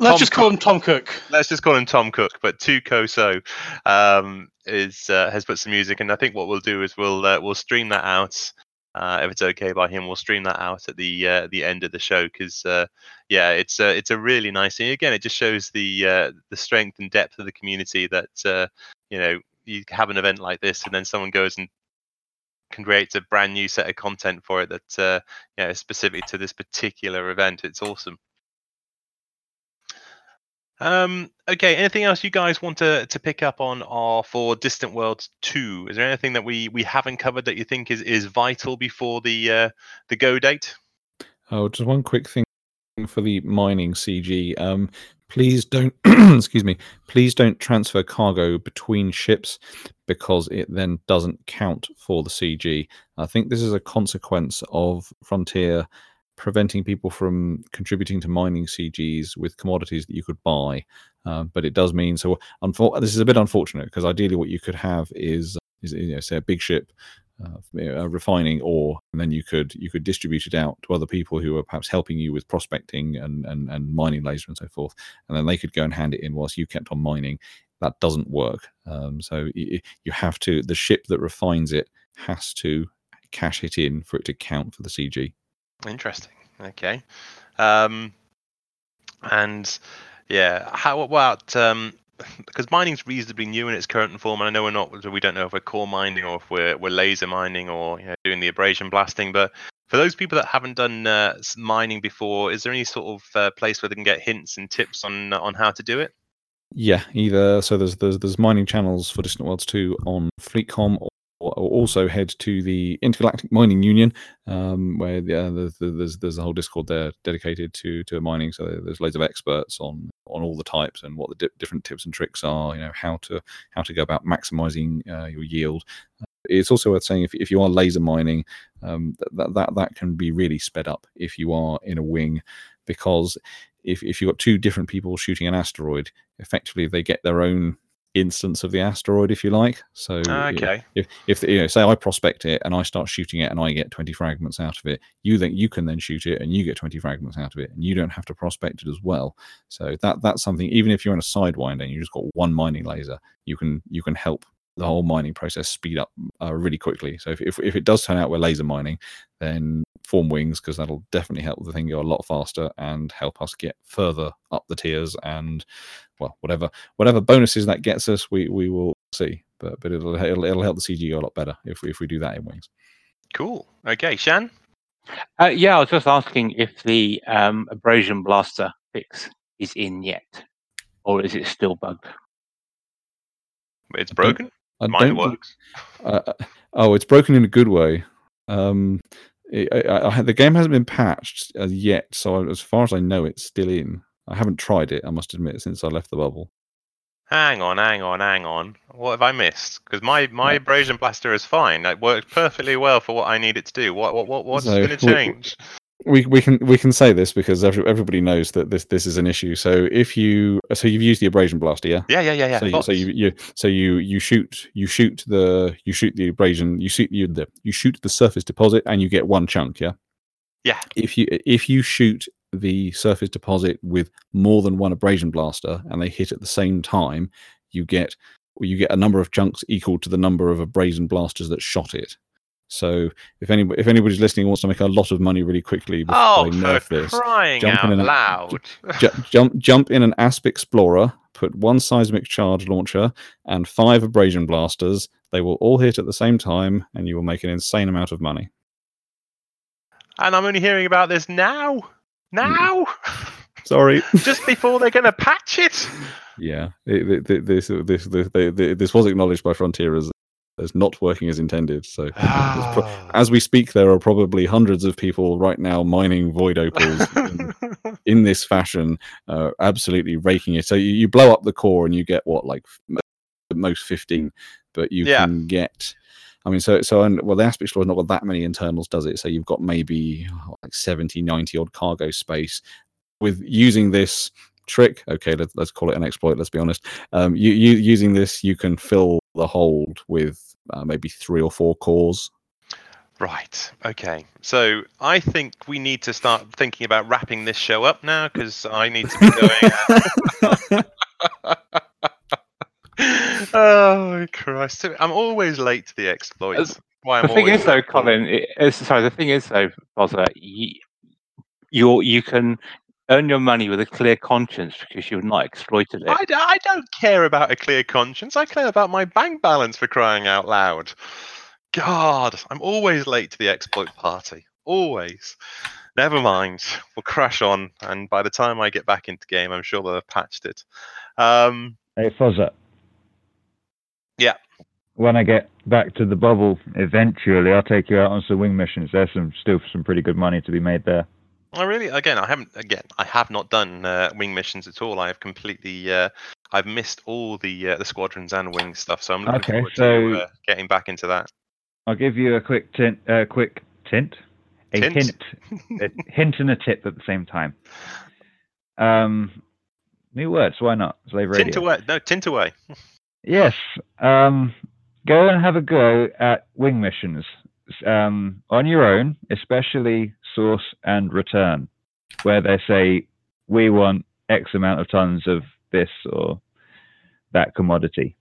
C: Let's
B: Tom
C: just call him Tom Cook.
B: let's just call him Tom Cook, but Tuko So um, is uh, has put some music, and I think what we'll do is we'll uh, we'll stream that out. Uh, if it's okay by him, we'll stream that out at the uh, the end of the show because uh, yeah, it's a it's a really nice thing. Again, it just shows the uh, the strength and depth of the community that uh, you know you have an event like this, and then someone goes and can create a brand new set of content for it that uh, you know is specific to this particular event. It's awesome. Um, okay, anything else you guys want to, to pick up on or for Distant Worlds 2? Is there anything that we, we haven't covered that you think is, is vital before the uh, the go date?
F: Oh, just one quick thing for the mining CG. Um, please don't, excuse me, please don't transfer cargo between ships because it then doesn't count for the CG. I think this is a consequence of Frontier preventing people from contributing to mining CGs with commodities that you could buy. Um, but it does mean so. Unfor- this is a bit unfortunate because ideally, what you could have is, is you know, say a big ship uh, you uh, refining ore, and then you could you could distribute it out to other people who are perhaps helping you with prospecting and and, and mining laser and so forth, and then they could go and hand it in whilst you kept on mining. That doesn't work. Um, so y- y- you have to the ship that refines it has to cash it in for it to count for the CG.
B: Interesting. Okay. Um, and yeah, how about um, because mining's reasonably new in its current form, and I know we're not we don't know if we're core mining or if we're we're laser mining or you know, doing the abrasion blasting, but for those people that haven't done uh, mining before, is there any sort of uh, place where they can get hints and tips on on how to do it?
F: Yeah, either so there's there's there's mining channels for Distant Worlds 2 on FleetCom or also head to the Intergalactic Mining Union, um, where uh, there's, there's there's a whole Discord there dedicated to to mining. So there's loads of experts on on all the types and what the di- different tips and tricks are. You know how to how to go about maximizing uh, your yield. It's also worth saying if, if you are laser mining, um, that that that can be really sped up if you are in a wing, because if if you've got two different people shooting an asteroid, effectively they get their own instance of the asteroid, if you like. So
B: okay.
F: if if you know, say I prospect it and I start shooting it and I get 20 fragments out of it, you then you can then shoot it and you get 20 fragments out of it, and you don't have to prospect it as well. So that that's something. Even if you're in a sidewinder and you just got one mining laser, you can you can help the whole mining process speed up uh, really quickly. So if, if if it does turn out we're laser mining, then form wings because that'll definitely help the thing go a lot faster and help us get further up the tiers and well whatever whatever bonuses that gets us we we will see but but it'll it'll, it'll help the CG go a lot better if we if we do that in wings.
B: Cool. Okay, Shan.
D: Uh, yeah, I was just asking if the um, abrasion blaster fix is in yet, or is it still bugged?
B: It's broken.
F: I
B: Mine works.
F: Uh, uh, oh, it's broken in a good way. Um, it, I, I, the game hasn't been patched as yet, so as far as I know, it's still in. I haven't tried it, I must admit, since I left the bubble.
B: Hang on, hang on, hang on. What have I missed? Because my my
F: Uh,
B: abrasion blaster is fine. It worked perfectly well for what I need it to do. What what what what's
F: So,
B: going to change?
F: We we can we can say this because every, everybody knows that this this is an issue. So if you so you've used the abrasion blaster, yeah.
B: Yeah, yeah, yeah, yeah.
F: so, you, so you, you so you you shoot you shoot the you shoot the abrasion you shoot you the you shoot the surface deposit and you get one chunk yeah
B: Yeah.
F: if you if you shoot the surface deposit with more than one abrasion blaster and they hit at the same time you get you get a number of chunks equal to the number of abrasion blasters that shot it so if anybody if anybody's listening and wants to make a lot of money really quickly before
B: oh,
F: nerf this
B: crying
F: jump in
B: out loud!
F: ju- jump jump in an Asp Explorer, put one seismic charge launcher and five abrasion blasters. They will all hit at the same time, and you will make an insane amount of money.
B: and I'm only hearing about this now. Now, mm.
F: Sorry.
B: just before they're going to patch it.
F: yeah, it, it- this this this, this was acknowledged by Frontier as is not working as intended. So
B: Ah.
F: pro- as we speak, there are probably hundreds of people right now mining void opals in, in this fashion, uh, absolutely raking it. So you, you blow up the core and you get what like f- most fifteen, but you
B: Yeah.
F: can get. I mean, so so and well, the Asp Explorer has not got that many internals, does it? So you've got maybe oh, like 70, 90 odd cargo space. With using this trick, okay, let, let's call it an exploit. Let's be honest. Um, you, you using this, you can fill the hold with uh, maybe three or four cores.
B: Right. Okay. So I think we need to start thinking about wrapping this show up now because I need to be going. oh Christ! I'm always late to the exploits. Why I'm
D: the thing
B: always
D: is, though. Colin, it, sorry, the thing is, though, Bozza, you, you you can earn your money with a clear conscience because you've not exploited it.
B: I, d- I don't care about a clear conscience. I care about my bank balance for crying out loud. God, I'm always late to the exploit party. Always. Never mind. We'll crash on, and by the time I get back into game, I'm sure they'll have patched it. Um,
E: Hey, Fozza.
B: Yeah.
E: When I get back to the bubble, eventually, I'll take you out on some wing missions. There's some still some pretty good money to be made there.
B: I really, again, I haven't, again, I have not done uh, wing missions at all. I have completely, uh, I've missed all the uh, the squadrons and wing stuff. So I'm looking
E: Okay,
B: forward
E: so-
B: to uh, getting back into that.
E: I'll give you a quick tint, uh, quick tint, a
B: Tint?
E: hint, a hint and a tip at the same time. Um, new words, why not? Lave Radio.
B: Tint away, no, tint away.
E: Yes. Um, go and have a go at wing missions um, on your own, especially source and return, where they say we want X amount of tons of this or that commodity.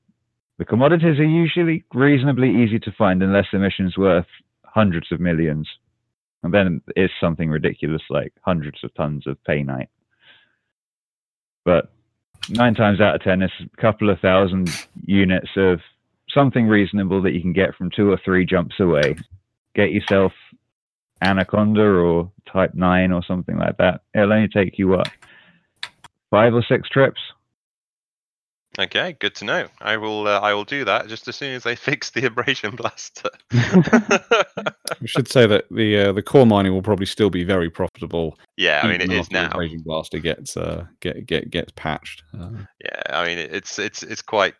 E: The commodities are usually reasonably easy to find unless the mission's worth hundreds of millions. And then it's something ridiculous like hundreds of tons of painite. But nine times out of ten, it's a couple of thousand units of something reasonable that you can get from two or three jumps away. Get yourself Anaconda or Type 9 or something like that. It'll only take you, what, five or six trips?
B: Okay, good to know. I will, uh, I will do that just as soon as they fix the abrasion blaster.
F: We should say that the uh, the core mining will probably still be very profitable.
B: yeah, I mean, it is
F: even
B: is
F: after the
B: now.
F: Abrasion Blaster gets uh, get get gets patched. Uh,
B: Yeah, I mean it's it's it's quite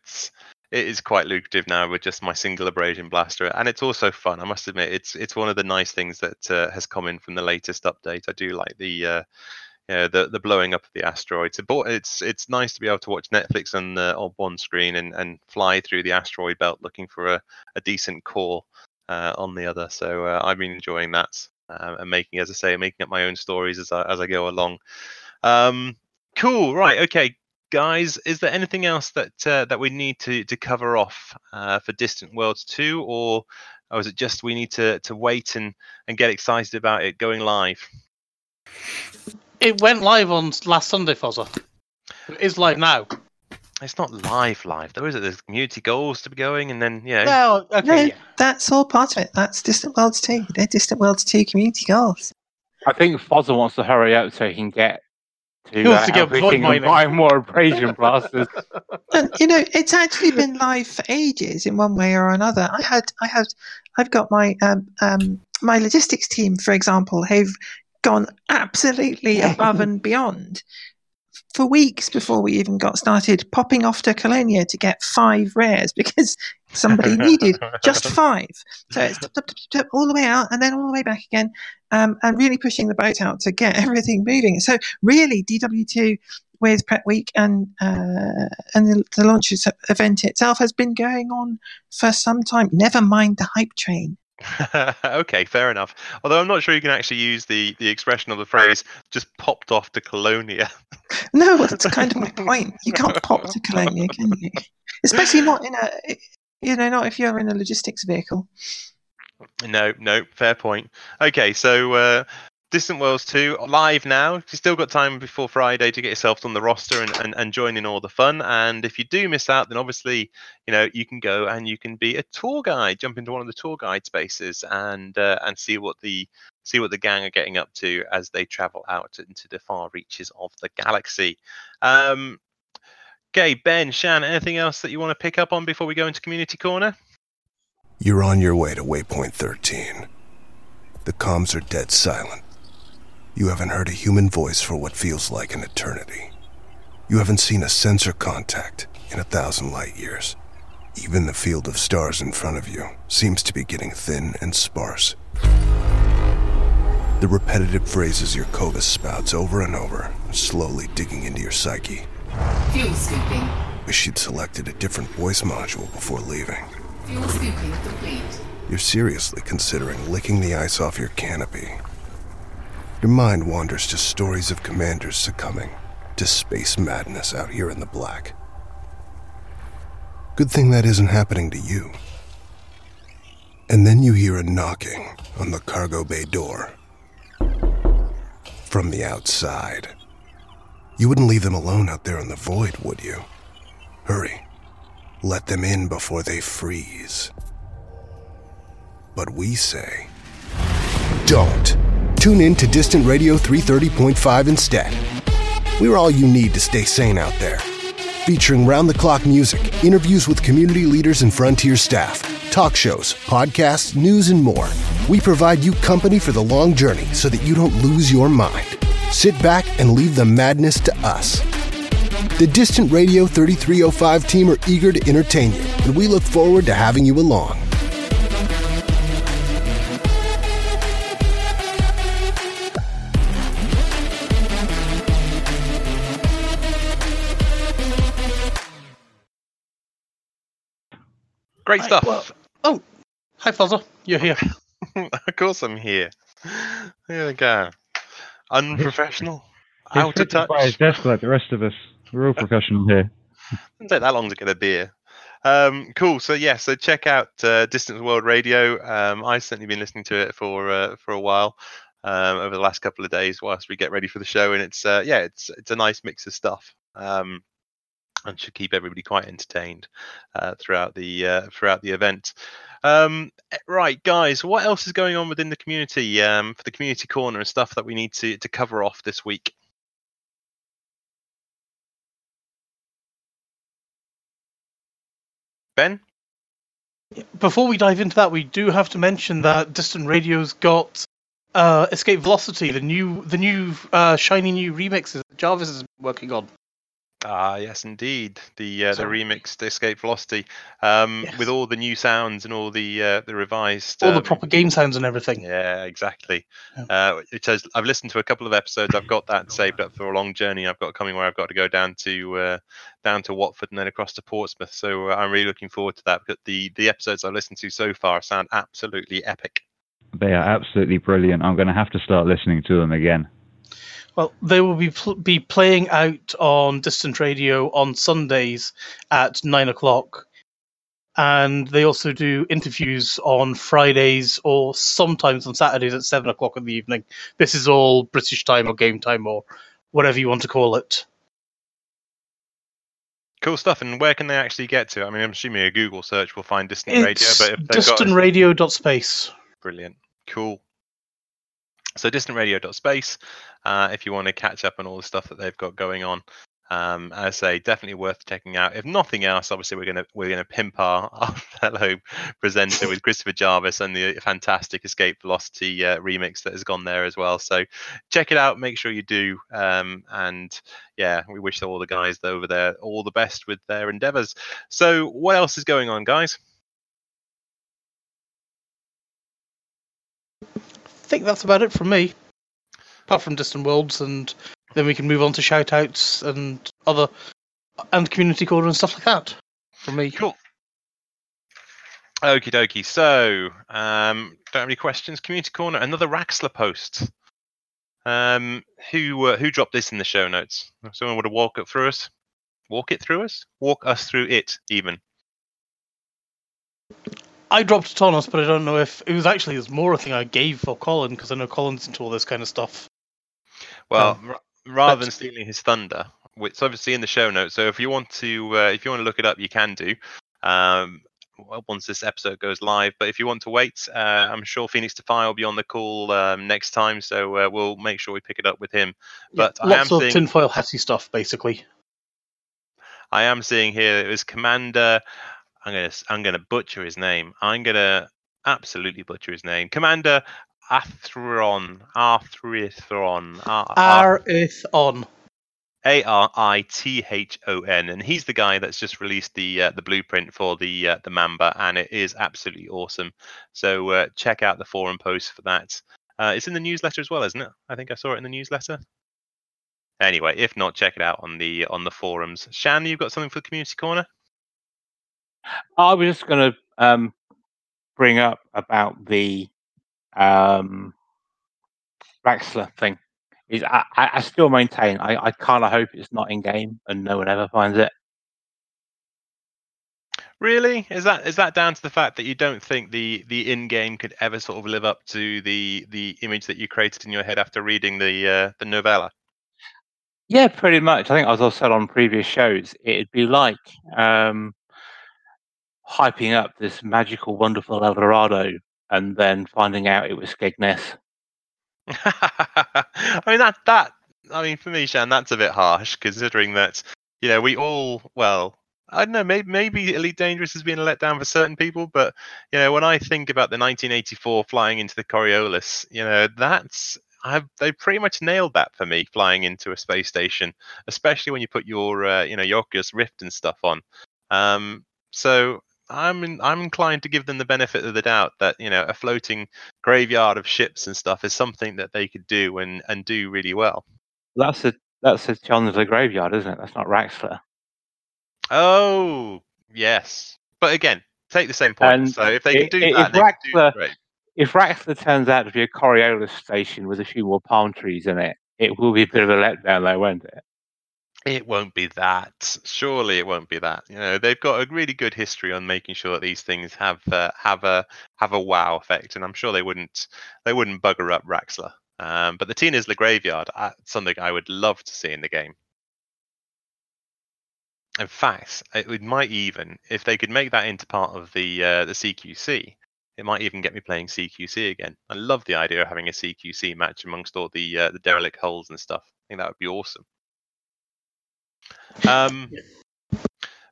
B: it is quite lucrative now with just my single abrasion blaster, and it's also fun. I must admit, it's it's one of the nice things that uh, has come in from the latest update. I do like the uh, know, the the blowing up of the asteroids. It, it's it's nice to be able to watch Netflix on the on one screen and, and fly through the asteroid belt looking for a, a decent core uh, on the other. So uh, I've been enjoying that uh, and making, as I say, making up my own stories as I as I go along. Um, cool, right? Okay, guys, is there anything else that uh, that we need to to cover off uh, for Distant Worlds two, or or is it just we need to to wait and and get excited about it going live?
C: It went live on last Sunday, Fozza. It is live now.
B: It's not live, live though, is it? There's community goals to be going, and then yeah,
C: Well, okay.
G: No,
C: yeah.
G: that's all part of it. That's Distant Worlds 2. They're Distant Worlds 2 community goals.
D: I think Fozza wants to hurry up so he can get to,
C: He wants
D: uh,
C: to get
D: everything and
C: mining.
D: buy more abrasion blasters.
G: And you know, it's actually been live for ages in one way or another. I had, I had, I've got my um, um, my logistics team, for example, who've gone absolutely above and beyond for weeks before we even got started, popping off to Colonia to get five rares because somebody needed just five. So it's tip, tip, tip, all the way out and then all the way back again, um, and really pushing the boat out to get everything moving. So really, DW2 with Prep Week and uh, and the, the launch event itself has been going on for some time. Never mind the hype train.
B: okay, fair enough. Although I'm not sure you can actually use the the expression of the phrase "just popped off to Colonia."
G: No, that's kind of my point. You can't pop to Colonia, can you? Especially not in a, you know, not if you're in a logistics vehicle.
B: No, no, fair point. Okay, so uh, Distant Worlds 2 live now. You've still got time before Friday to get yourself on the roster and, and, and join in all the fun. And if you do miss out, then obviously, you know, you can go and you can be a tour guide, jump into one of the tour guide spaces and uh, and see what the see what the gang are getting up to as they travel out into the far reaches of the galaxy. Um, okay, Ben, Shan, anything else that you want to pick up on before we go into Community Corner?
H: You're on your way to Waypoint 13. The comms are dead silent. You haven't heard a human voice for what feels like an eternity. You haven't seen a sensor contact in a thousand light years. Even the field of stars in front of you seems to be getting thin and sparse. The repetitive phrases your COVAS spouts over and over are slowly digging into your psyche.
I: Fuel scooping.
H: Wish you'd selected a different voice module before leaving.
I: Fuel scooping complete.
H: You're seriously considering licking the ice off your canopy. Your mind wanders to stories of commanders succumbing to space madness out here in the black. Good thing that isn't happening to you. And then you hear a knocking on the cargo bay door. From the outside. You wouldn't leave them alone out there in the void, would you? Hurry. Let them in before they freeze. But we say, don't. Tune in to Distant Radio 330.5 instead. We're all you need to stay sane out there. Featuring round the clock music, interviews with community leaders and frontier staff, talk shows, podcasts, news, and more. We provide you company for the long journey so that you don't lose your mind. Sit back and leave the madness to us. The Distant Radio 3305 team are eager to entertain you, and we look forward to having you along.
B: Great
C: Right,
B: stuff.
C: well- Oh, hi, Fozza. You're here.
B: of course, I'm here. Here we go. Unprofessional.
E: He's
B: Out of
E: sitting
B: touch.
E: by his desk like the rest of us. We're all professional here.
B: Doesn't take that long to get a beer. Um, cool. So yeah, so check out uh, Distance World Radio. Um, I've certainly been listening to it for uh, for a while um, over the last couple of days whilst we get ready for the show, and it's uh, yeah, it's it's a nice mix of stuff. Um, and should keep everybody quite entertained uh, throughout the uh, throughout the event. Um, eh, right, guys, what else is going on within the community um, for the community corner and stuff that we need to to cover off this week? Ben.
C: Before we dive into that, we do have to mention that Distant Radio's got uh, Escape Velocity, the new, the new uh, shiny new remixes that Jarvis is working on.
B: Ah, yes, indeed. The uh, the
C: So-
B: remixed Escape Velocity, um, with all the new sounds and all the uh, the revised.
C: All the
B: um,
C: proper game sounds and everything.
B: Yeah, exactly.
C: Yeah.
B: Uh, it says I've listened to a couple of episodes. I've got that saved up for a long journey. I've got coming where I've got to go down to uh, down to Watford and then across to Portsmouth. So uh, I'm really looking forward to that. But the the episodes I've listened to so far sound absolutely epic.
E: They are absolutely brilliant. I'm going to have to start listening to them again.
C: Well, they will be pl- be playing out on Distant Radio on Sundays at nine o'clock, and they also do interviews on Fridays or sometimes on Saturdays at seven o'clock in the evening. This is all British time or game time or whatever you want to call it.
B: Cool stuff. And where can they actually get to? I mean, I'm assuming a Google search will find Distant Radio,
C: It's
B: but if they've got
C: distantradio.space.
B: Brilliant. Cool. So distantradio.space, uh, if you want to catch up on all the stuff that they've got going on. Um, I say, definitely worth checking out. If nothing else, obviously we're gonna we're gonna pimp our, our fellow presenter with Christopher Jarvis and the fantastic Escape Velocity uh, remix that has gone there as well. So check it out. Make sure you do. Um, and yeah, we wish all the guys over there all the best with their endeavors. So what else is going on, guys?
C: Think that's about it from me. Apart from Distant Worlds, and then we can move on to shout outs and other and community corner and stuff like that. From me.
B: Cool. Okie dokie. So, um, don't have any questions. Community corner, another Raxxla post. Um, who uh, who dropped this in the show notes? Someone would have walk it through us. Walk it through us. Walk us through it, even.
C: I dropped it on us, but I don't know if it was actually it was more a thing I gave for Colin because I know Colin's into all this kind of stuff.
B: Well,
C: Um,
B: ra- rather
C: but-
B: than stealing his thunder, which it's obviously in the show notes. So if you want to, uh, if you want to look it up, you can do. Um, well, once this episode goes live, but if you want to wait, uh, I'm sure Phoenix Defy will be on the call um, next time, so uh, we'll make sure we pick it up with him. But I am
C: Lots of
B: seeing,
C: tinfoil hatty stuff, basically.
B: I am seeing here it was Commander I'm gonna I'm gonna butcher his name. I'm gonna absolutely butcher his name. Commander Athron. Arthron.
C: R Earth on.
B: A R I T H O N, and he's the guy that's just released the uh, the blueprint for the uh, the Mamba, and it is absolutely awesome. So uh, check out the forum post for that. Uh, it's in the newsletter as well, isn't it? I think I saw it in the newsletter. Anyway, if not, check it out on the on the forums. Shan, you've got something for the community corner?
D: I was just going to um, bring up about the um, Raxxla thing. Is I, I I still maintain I, I kind of hope it's not in game and no one ever finds it.
B: Really? Is that is that down to the fact that you don't think the the in game could ever sort of live up to the the image that you created in your head after reading the uh, the novella?
D: Yeah, pretty much. I think as I've said on previous shows, it'd be like um, hyping up this magical, wonderful Eldorado and then finding out it was Skegness.
B: I mean that that I mean for me, Shan, that's a bit harsh considering that you know we all well I don't know maybe maybe Elite Dangerous has been a letdown for certain people, but you know when I think about the 1984 flying into the Coriolis, you know that's I've, they pretty much nailed that for me flying into a space station, especially when you put your uh, you know your Rift and stuff on. Um, so I'm in, I'm inclined to give them the benefit of the doubt that you know a floating graveyard of ships and stuff is something that they could do and and do really well.
D: That's a that's a Chandler Graveyard, isn't it? That's not Raxxla.
B: Oh yes, but again, take the same point.
D: And
B: so if they can do that,
D: if
B: do
D: Raxxla-
B: great.
D: If Raxxla turns out to be a Coriolis station with a few more palm trees in it, it will be a bit of a letdown, though, won't it?
B: It won't be that. Surely it won't be that. You know, they've got a really good history on making sure that these things have uh, have a have a wow effect, and I'm sure they wouldn't they wouldn't bugger up Raxxla. Um, but the Teen Isla Graveyard, uh, something I would love to see in the game. In fact, it might even if they could make that into part of the uh, the CQC, it might even get me playing CQC again. I love the idea of having a CQC match amongst all the uh, the derelict holes and stuff. I think that would be awesome. Um,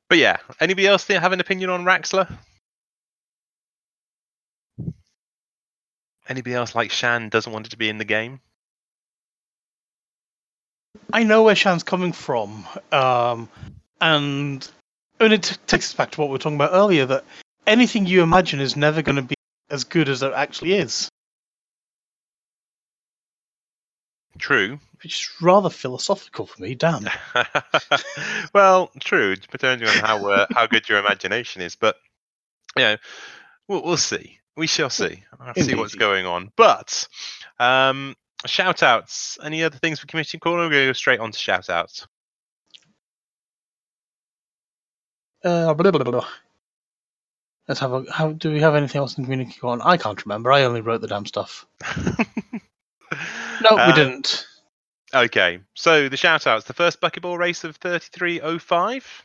B: but yeah, anybody else have an opinion on Raxxla? Anybody else like Shan doesn't want it to be in the game?
C: I know where Shan's coming from, um, and and it t- takes us back to what we were talking about earlier. That anything you imagine is never going to be as good as it actually is,
B: True.
C: which is rather philosophical for me. Damn.
B: well, true, depending on how uh, how good your imagination is. But you know, we'll, we'll see. We shall see. I'll see what's going on. But um, shout outs. Any other things for community corner? We're going to go straight on to shout outs.
C: Uh, blah, blah, blah, blah. Let's have a. How do we have anything else in community on? I can't remember. I only wrote the damn stuff. No, we
B: Uh,
C: didn't.
B: Okay, so the shout outs. The first Buckyball race of 3305.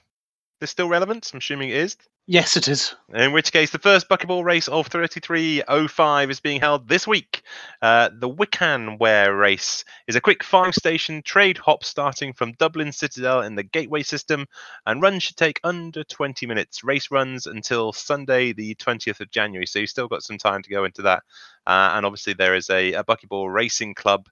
B: Is still relevant? I'm assuming it is.
C: Yes, it is.
B: In which case, the first Buckyball race of 3305 is being held this week. Uh, the Wiccan Ware race is a quick five station trade hop starting from Dublin Citadel in the Gateway system, and runs should take under 20 minutes. Race runs until Sunday, the 20th of January, so you've still got some time to go into that. Uh, and obviously, there is a, a Buckyball racing club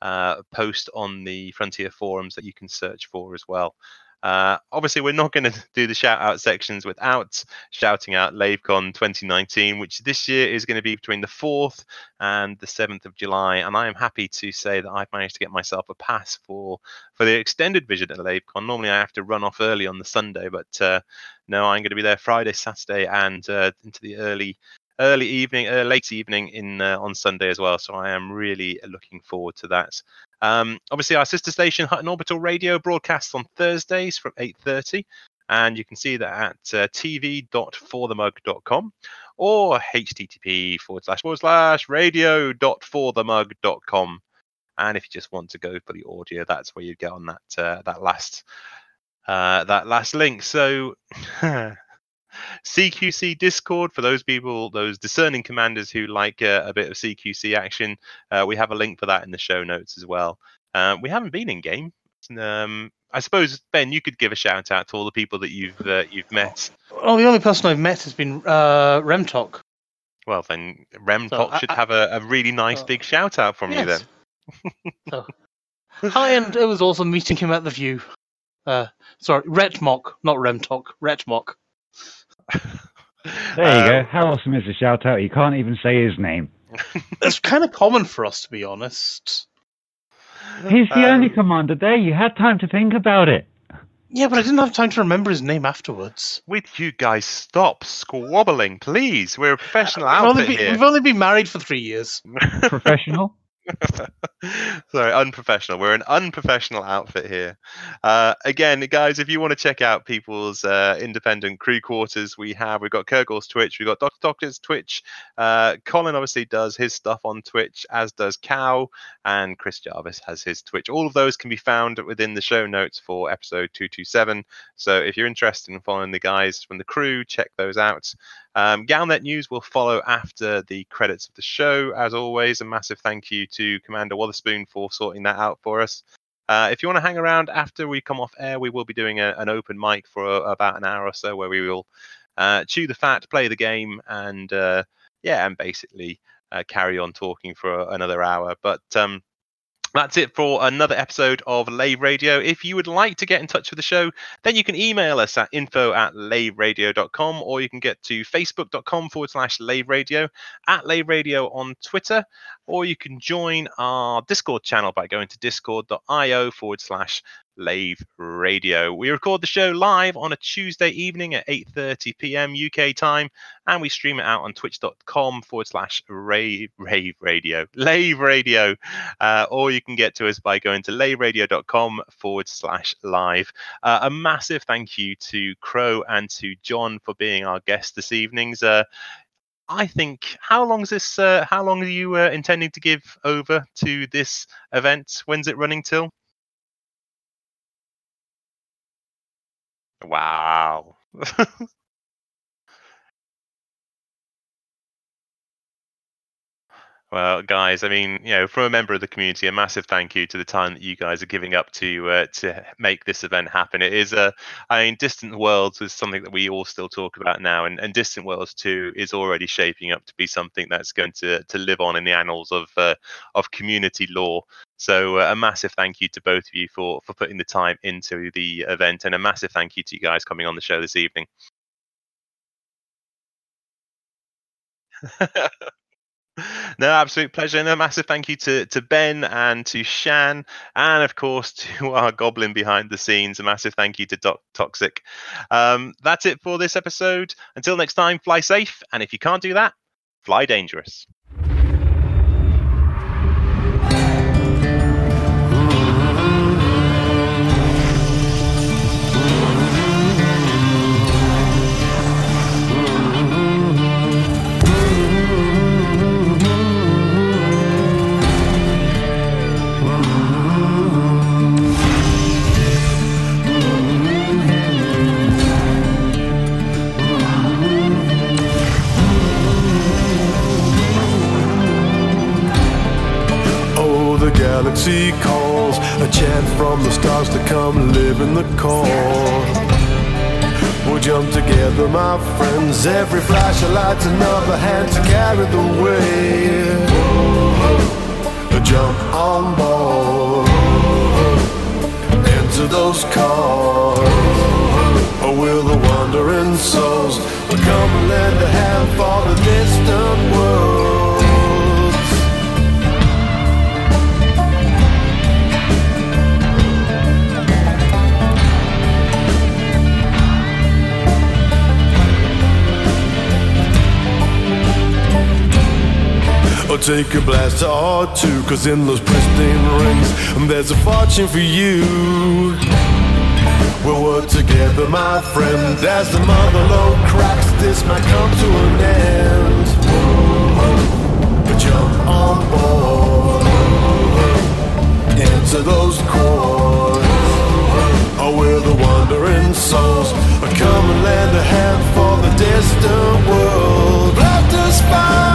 B: uh, post on the Frontier forums that you can search for as well. Uh, obviously, we're not going to do the shout out sections without shouting out LaveCon 2019, which this year is going to be between the 4th and the 7th of July. And I am happy to say that I've managed to get myself a pass for for the extended visit at LaveCon. Normally, I have to run off early on the Sunday, but uh, no, I'm going to be there Friday, Saturday, and uh, into the early early evening, uh, late evening in uh, on Sunday as well. So I am really looking forward to that. Um, obviously, our sister station Hutton Orbital Radio broadcasts on Thursdays from 8:30, and you can see that at uh, tv.forthemug.com or http forward slash forward slash radio.forthemug.com. And if you just want to go for the audio, that's where you get on that uh, that last uh, that last link. So. CQC Discord for those people, those discerning commanders who like uh, a bit of CQC action. Uh, we have a link for that in the show notes as well. Uh, we haven't been in game Um, I suppose Ben, you could give a shout out to all the people that you've uh, you've met.
C: Oh, the only person I've met has been uh, Remtok.
B: Well, then Rem
C: So,
B: should
C: I-
B: have a, a really nice
C: uh,
B: big shout out from you then.
C: So, hi, and it was awesome meeting him at the View. Uh, sorry, Retmok, not Remtok. Retmok.
E: There you
B: Uh,
E: go. How awesome is the shout out? You can't even say his name.
C: It's kind of common for us, to be honest.
E: He's the only
B: Um,
E: commander there. You had time to think about it.
C: Yeah, but I didn't have time to remember his name afterwards.
B: Would you guys stop squabbling, please? We're a professional
C: We've only, been,
B: here.
C: we've only been married for three years.
E: Professional.
B: Sorry, unprofessional. We're an unprofessional outfit here. Uh, again, guys, if you want to check out people's uh, independent crew quarters, we have we've got Kurgle's Twitch, we've got Doctor Doctor's Twitch. Uh, Colin obviously does his stuff on Twitch, as does Cow, and Chris Jarvis has his Twitch. All of those can be found within the show notes for episode 227. So if you're interested in following the guys from the crew, check those out. Um, Galnet News will follow after the credits of the show. As always, a massive thank you to Commander Wotherspoon for sorting that out for us. Uh, if you want to hang around after we come off air, we will be doing a, an open mic for a, about an hour or so where we will uh, chew the fat, play the game, and uh, yeah, and basically uh, carry on talking for another hour. But um, that's it for another episode of Lave Radio. If you would like to get in touch with the show, then you can email us at info at laveradio.com or you can get to facebook.com forward slash lave radio, at lave radio on Twitter, or you can join our Discord channel by going to discord.io forward slash lave radio. We record the show live on a Tuesday evening at 8.30 p.m. UK time, and we stream it out on twitch.com forward slash rave, rave radio, lave radio, uh, or you can get to us by going to laveradio.com forward slash live. Uh, a massive thank you to Crow and to John for being our guests this evening's. Uh, I think how long is this? Uh, how long are you uh, intending to give over to this event? When's it running till? Wow. Well, guys, I mean, you know, from a member of the community, a massive thank you to the time that you guys are giving up to uh, to make this event happen. It is a, I mean, Distant Worlds is something that we all still talk about now, and, and Distant Worlds Two is already shaping up to be something that's going to to live on in the annals of uh, of community lore. So, uh, a massive thank you to both of you for for putting the time into the event, and a massive thank you to you guys coming on the show this evening. No, absolute pleasure. And a massive thank you to, to Ben and to Shan, and of course to our goblin behind the scenes. A massive thank you to Toxic. Um, that's it for this episode. Until next time, fly safe. And if you can't do that, fly dangerous.
J: From the stars to come live in the core. We'll jump together, my friends. Every flash of light's another hand to carry the weight. Jump on board, into those cars. Will the wandering souls come and lend a hand for the distant worlds? Take a blast or two, cause in those pristine rings, there's a fortune for you. We'll work together, my friend, as the mother lode cracks, this might come to an end. But jump on board, into those chords. Or oh, will the wandering souls come and lend a hand for the distant world? Laughter's fire and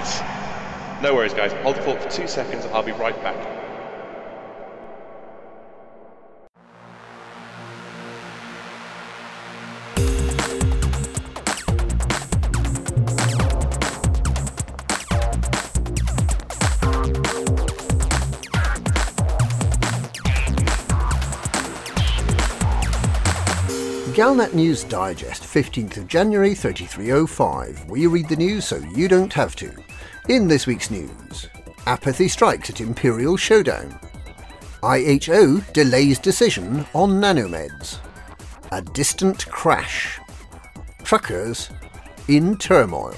B: damn it. No worries, guys. Hold the fort for two seconds. I'll be right back.
K: Galnet News Digest, 15th of January 3305. We read the news so you don't have to. In this week's news, apathy strikes at Imperial Showdown. IHO delays decision on nanomeds. A distant crash. Truckers in turmoil.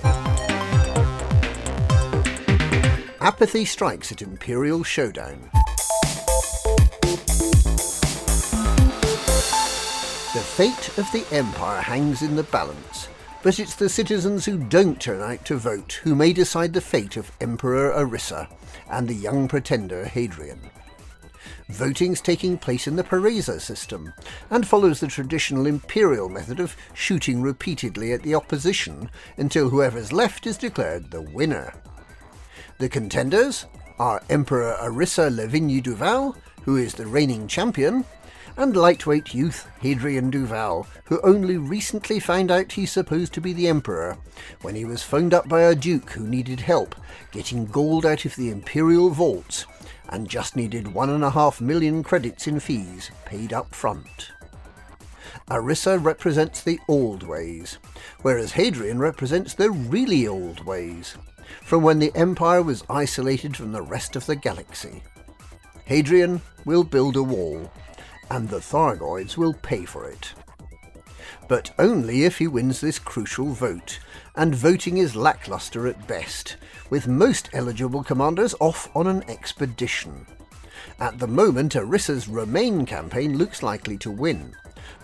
K: Apathy strikes at Imperial Showdown. The fate of the Empire hangs in the balance, but it's the citizens who don't turn out to vote who may decide the fate of Emperor Arissa and the young pretender Hadrian. Voting's taking place in the Pareza system and follows the traditional imperial method of shooting repeatedly at the opposition until whoever's left is declared the winner. The contenders are Emperor Arissa Lavigny Duval, who is the reigning champion, and lightweight youth Hadrian Duval, who only recently found out he's supposed to be the Emperor when he was phoned up by a duke who needed help getting gold out of the imperial vaults and just needed one and a half million credits in fees paid up front. Arissa represents the old ways, whereas Hadrian represents the really old ways, from when the Empire was isolated from the rest of the galaxy. Hadrian will build a wall, and the Thargoids will pay for it. But only if he wins this crucial vote, and voting is lackluster at best, with most eligible commanders off on an expedition. At the moment, Arissa's Remain campaign looks likely to win,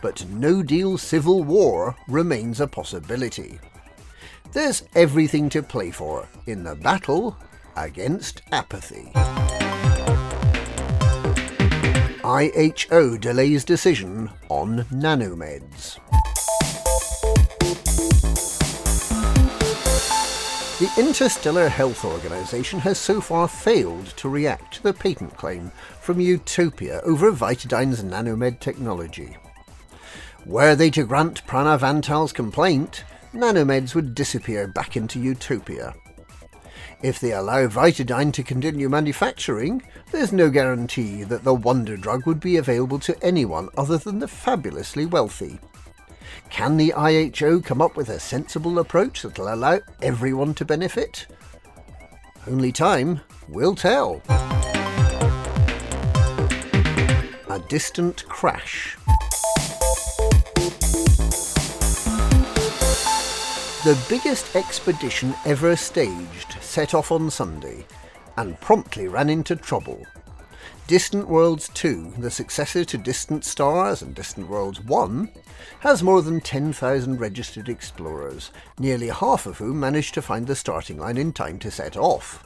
K: but no deal civil war remains a possibility. There's everything to play for in the battle against apathy. IHO delays decision on nanomeds. The Interstellar Health Organization has so far failed to react to the patent claim from Utopia over Vitadyne's nanomed technology. Were they to grant Pranav Antal's complaint, nanomeds would disappear back into Utopia. If they allow Vitadyne to continue manufacturing, there's no guarantee that the wonder drug would be available to anyone other than the fabulously wealthy. Can the IHO come up with a sensible approach that'll allow everyone to benefit? Only time will tell. A distant crash. The biggest expedition ever staged set off on Sunday and promptly ran into trouble. Distant Worlds 2, the successor to Distant Stars and Distant Worlds 1, has more than 10,000 registered explorers, nearly half of whom managed to find the starting line in time to set off.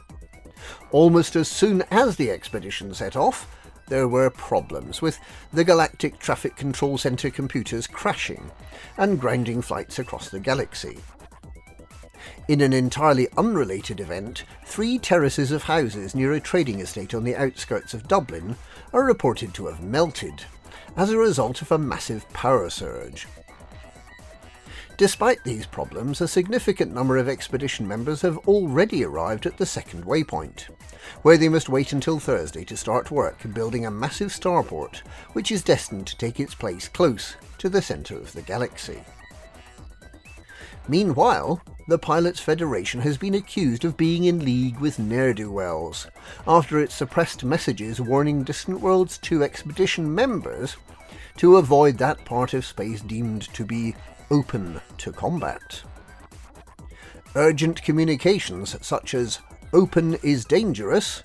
K: Almost as soon as the expedition set off, there were problems with the Galactic Traffic Control Center computers crashing and grounding flights across the galaxy. In an entirely unrelated event, three terraces of houses near a trading estate on the outskirts of Dublin are reported to have melted, as a result of a massive power surge. Despite these problems, a significant number of expedition members have already arrived at the second waypoint, where they must wait until Thursday to start work building a massive starport which is destined to take its place close to the centre of the galaxy. Meanwhile, the Pilots Federation has been accused of being in league with ne'er-do-wells after it suppressed messages warning Distant Worlds 2 expedition members to avoid that part of space deemed to be open to combat. Urgent communications such as open is dangerous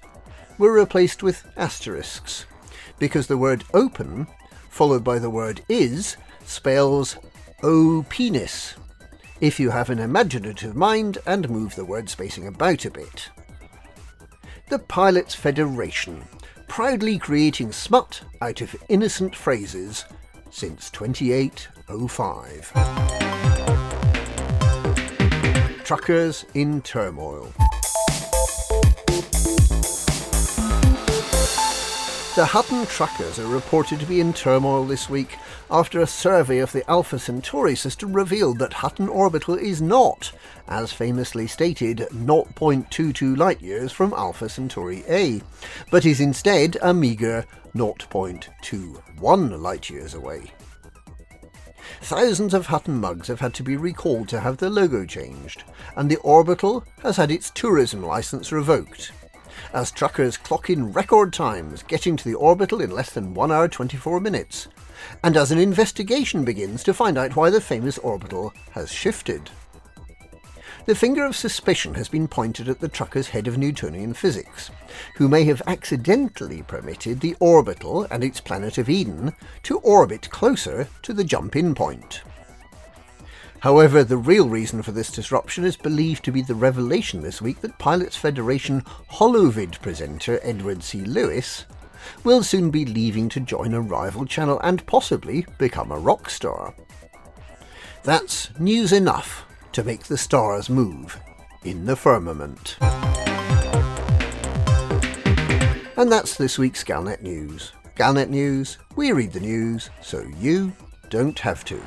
K: were replaced with asterisks because the word open followed by the word is spells o penis if you have an imaginative mind and move the word spacing about a bit. The Pilots Federation, proudly creating smut out of innocent phrases since 2805. Truckers in turmoil. The Hutton truckers are reported to be in turmoil this week after a survey of the Alpha Centauri system revealed that Hutton Orbital is not, as famously stated, 0.22 light years from Alpha Centauri A, but is instead a meagre 0.21 light years away. Thousands of Hutton mugs have had to be recalled to have their logo changed, and the Orbital has had its tourism license revoked as truckers clock in record times, getting to the orbital in less than 1 hour 24 minutes, and as an investigation begins to find out why the famous orbital has shifted. The finger of suspicion has been pointed at the trucker's head of Newtonian physics, who may have accidentally permitted the orbital and its planet of Eden to orbit closer to the jump in point. However, the real reason for this disruption is believed to be the revelation this week that Pilots Federation Holovid presenter Edward C. Lewis will soon be leaving to join a rival channel and possibly become a rock star. That's news enough to make the stars move in the firmament. And that's this week's Galnet News. Galnet News, we read the news so you don't have to.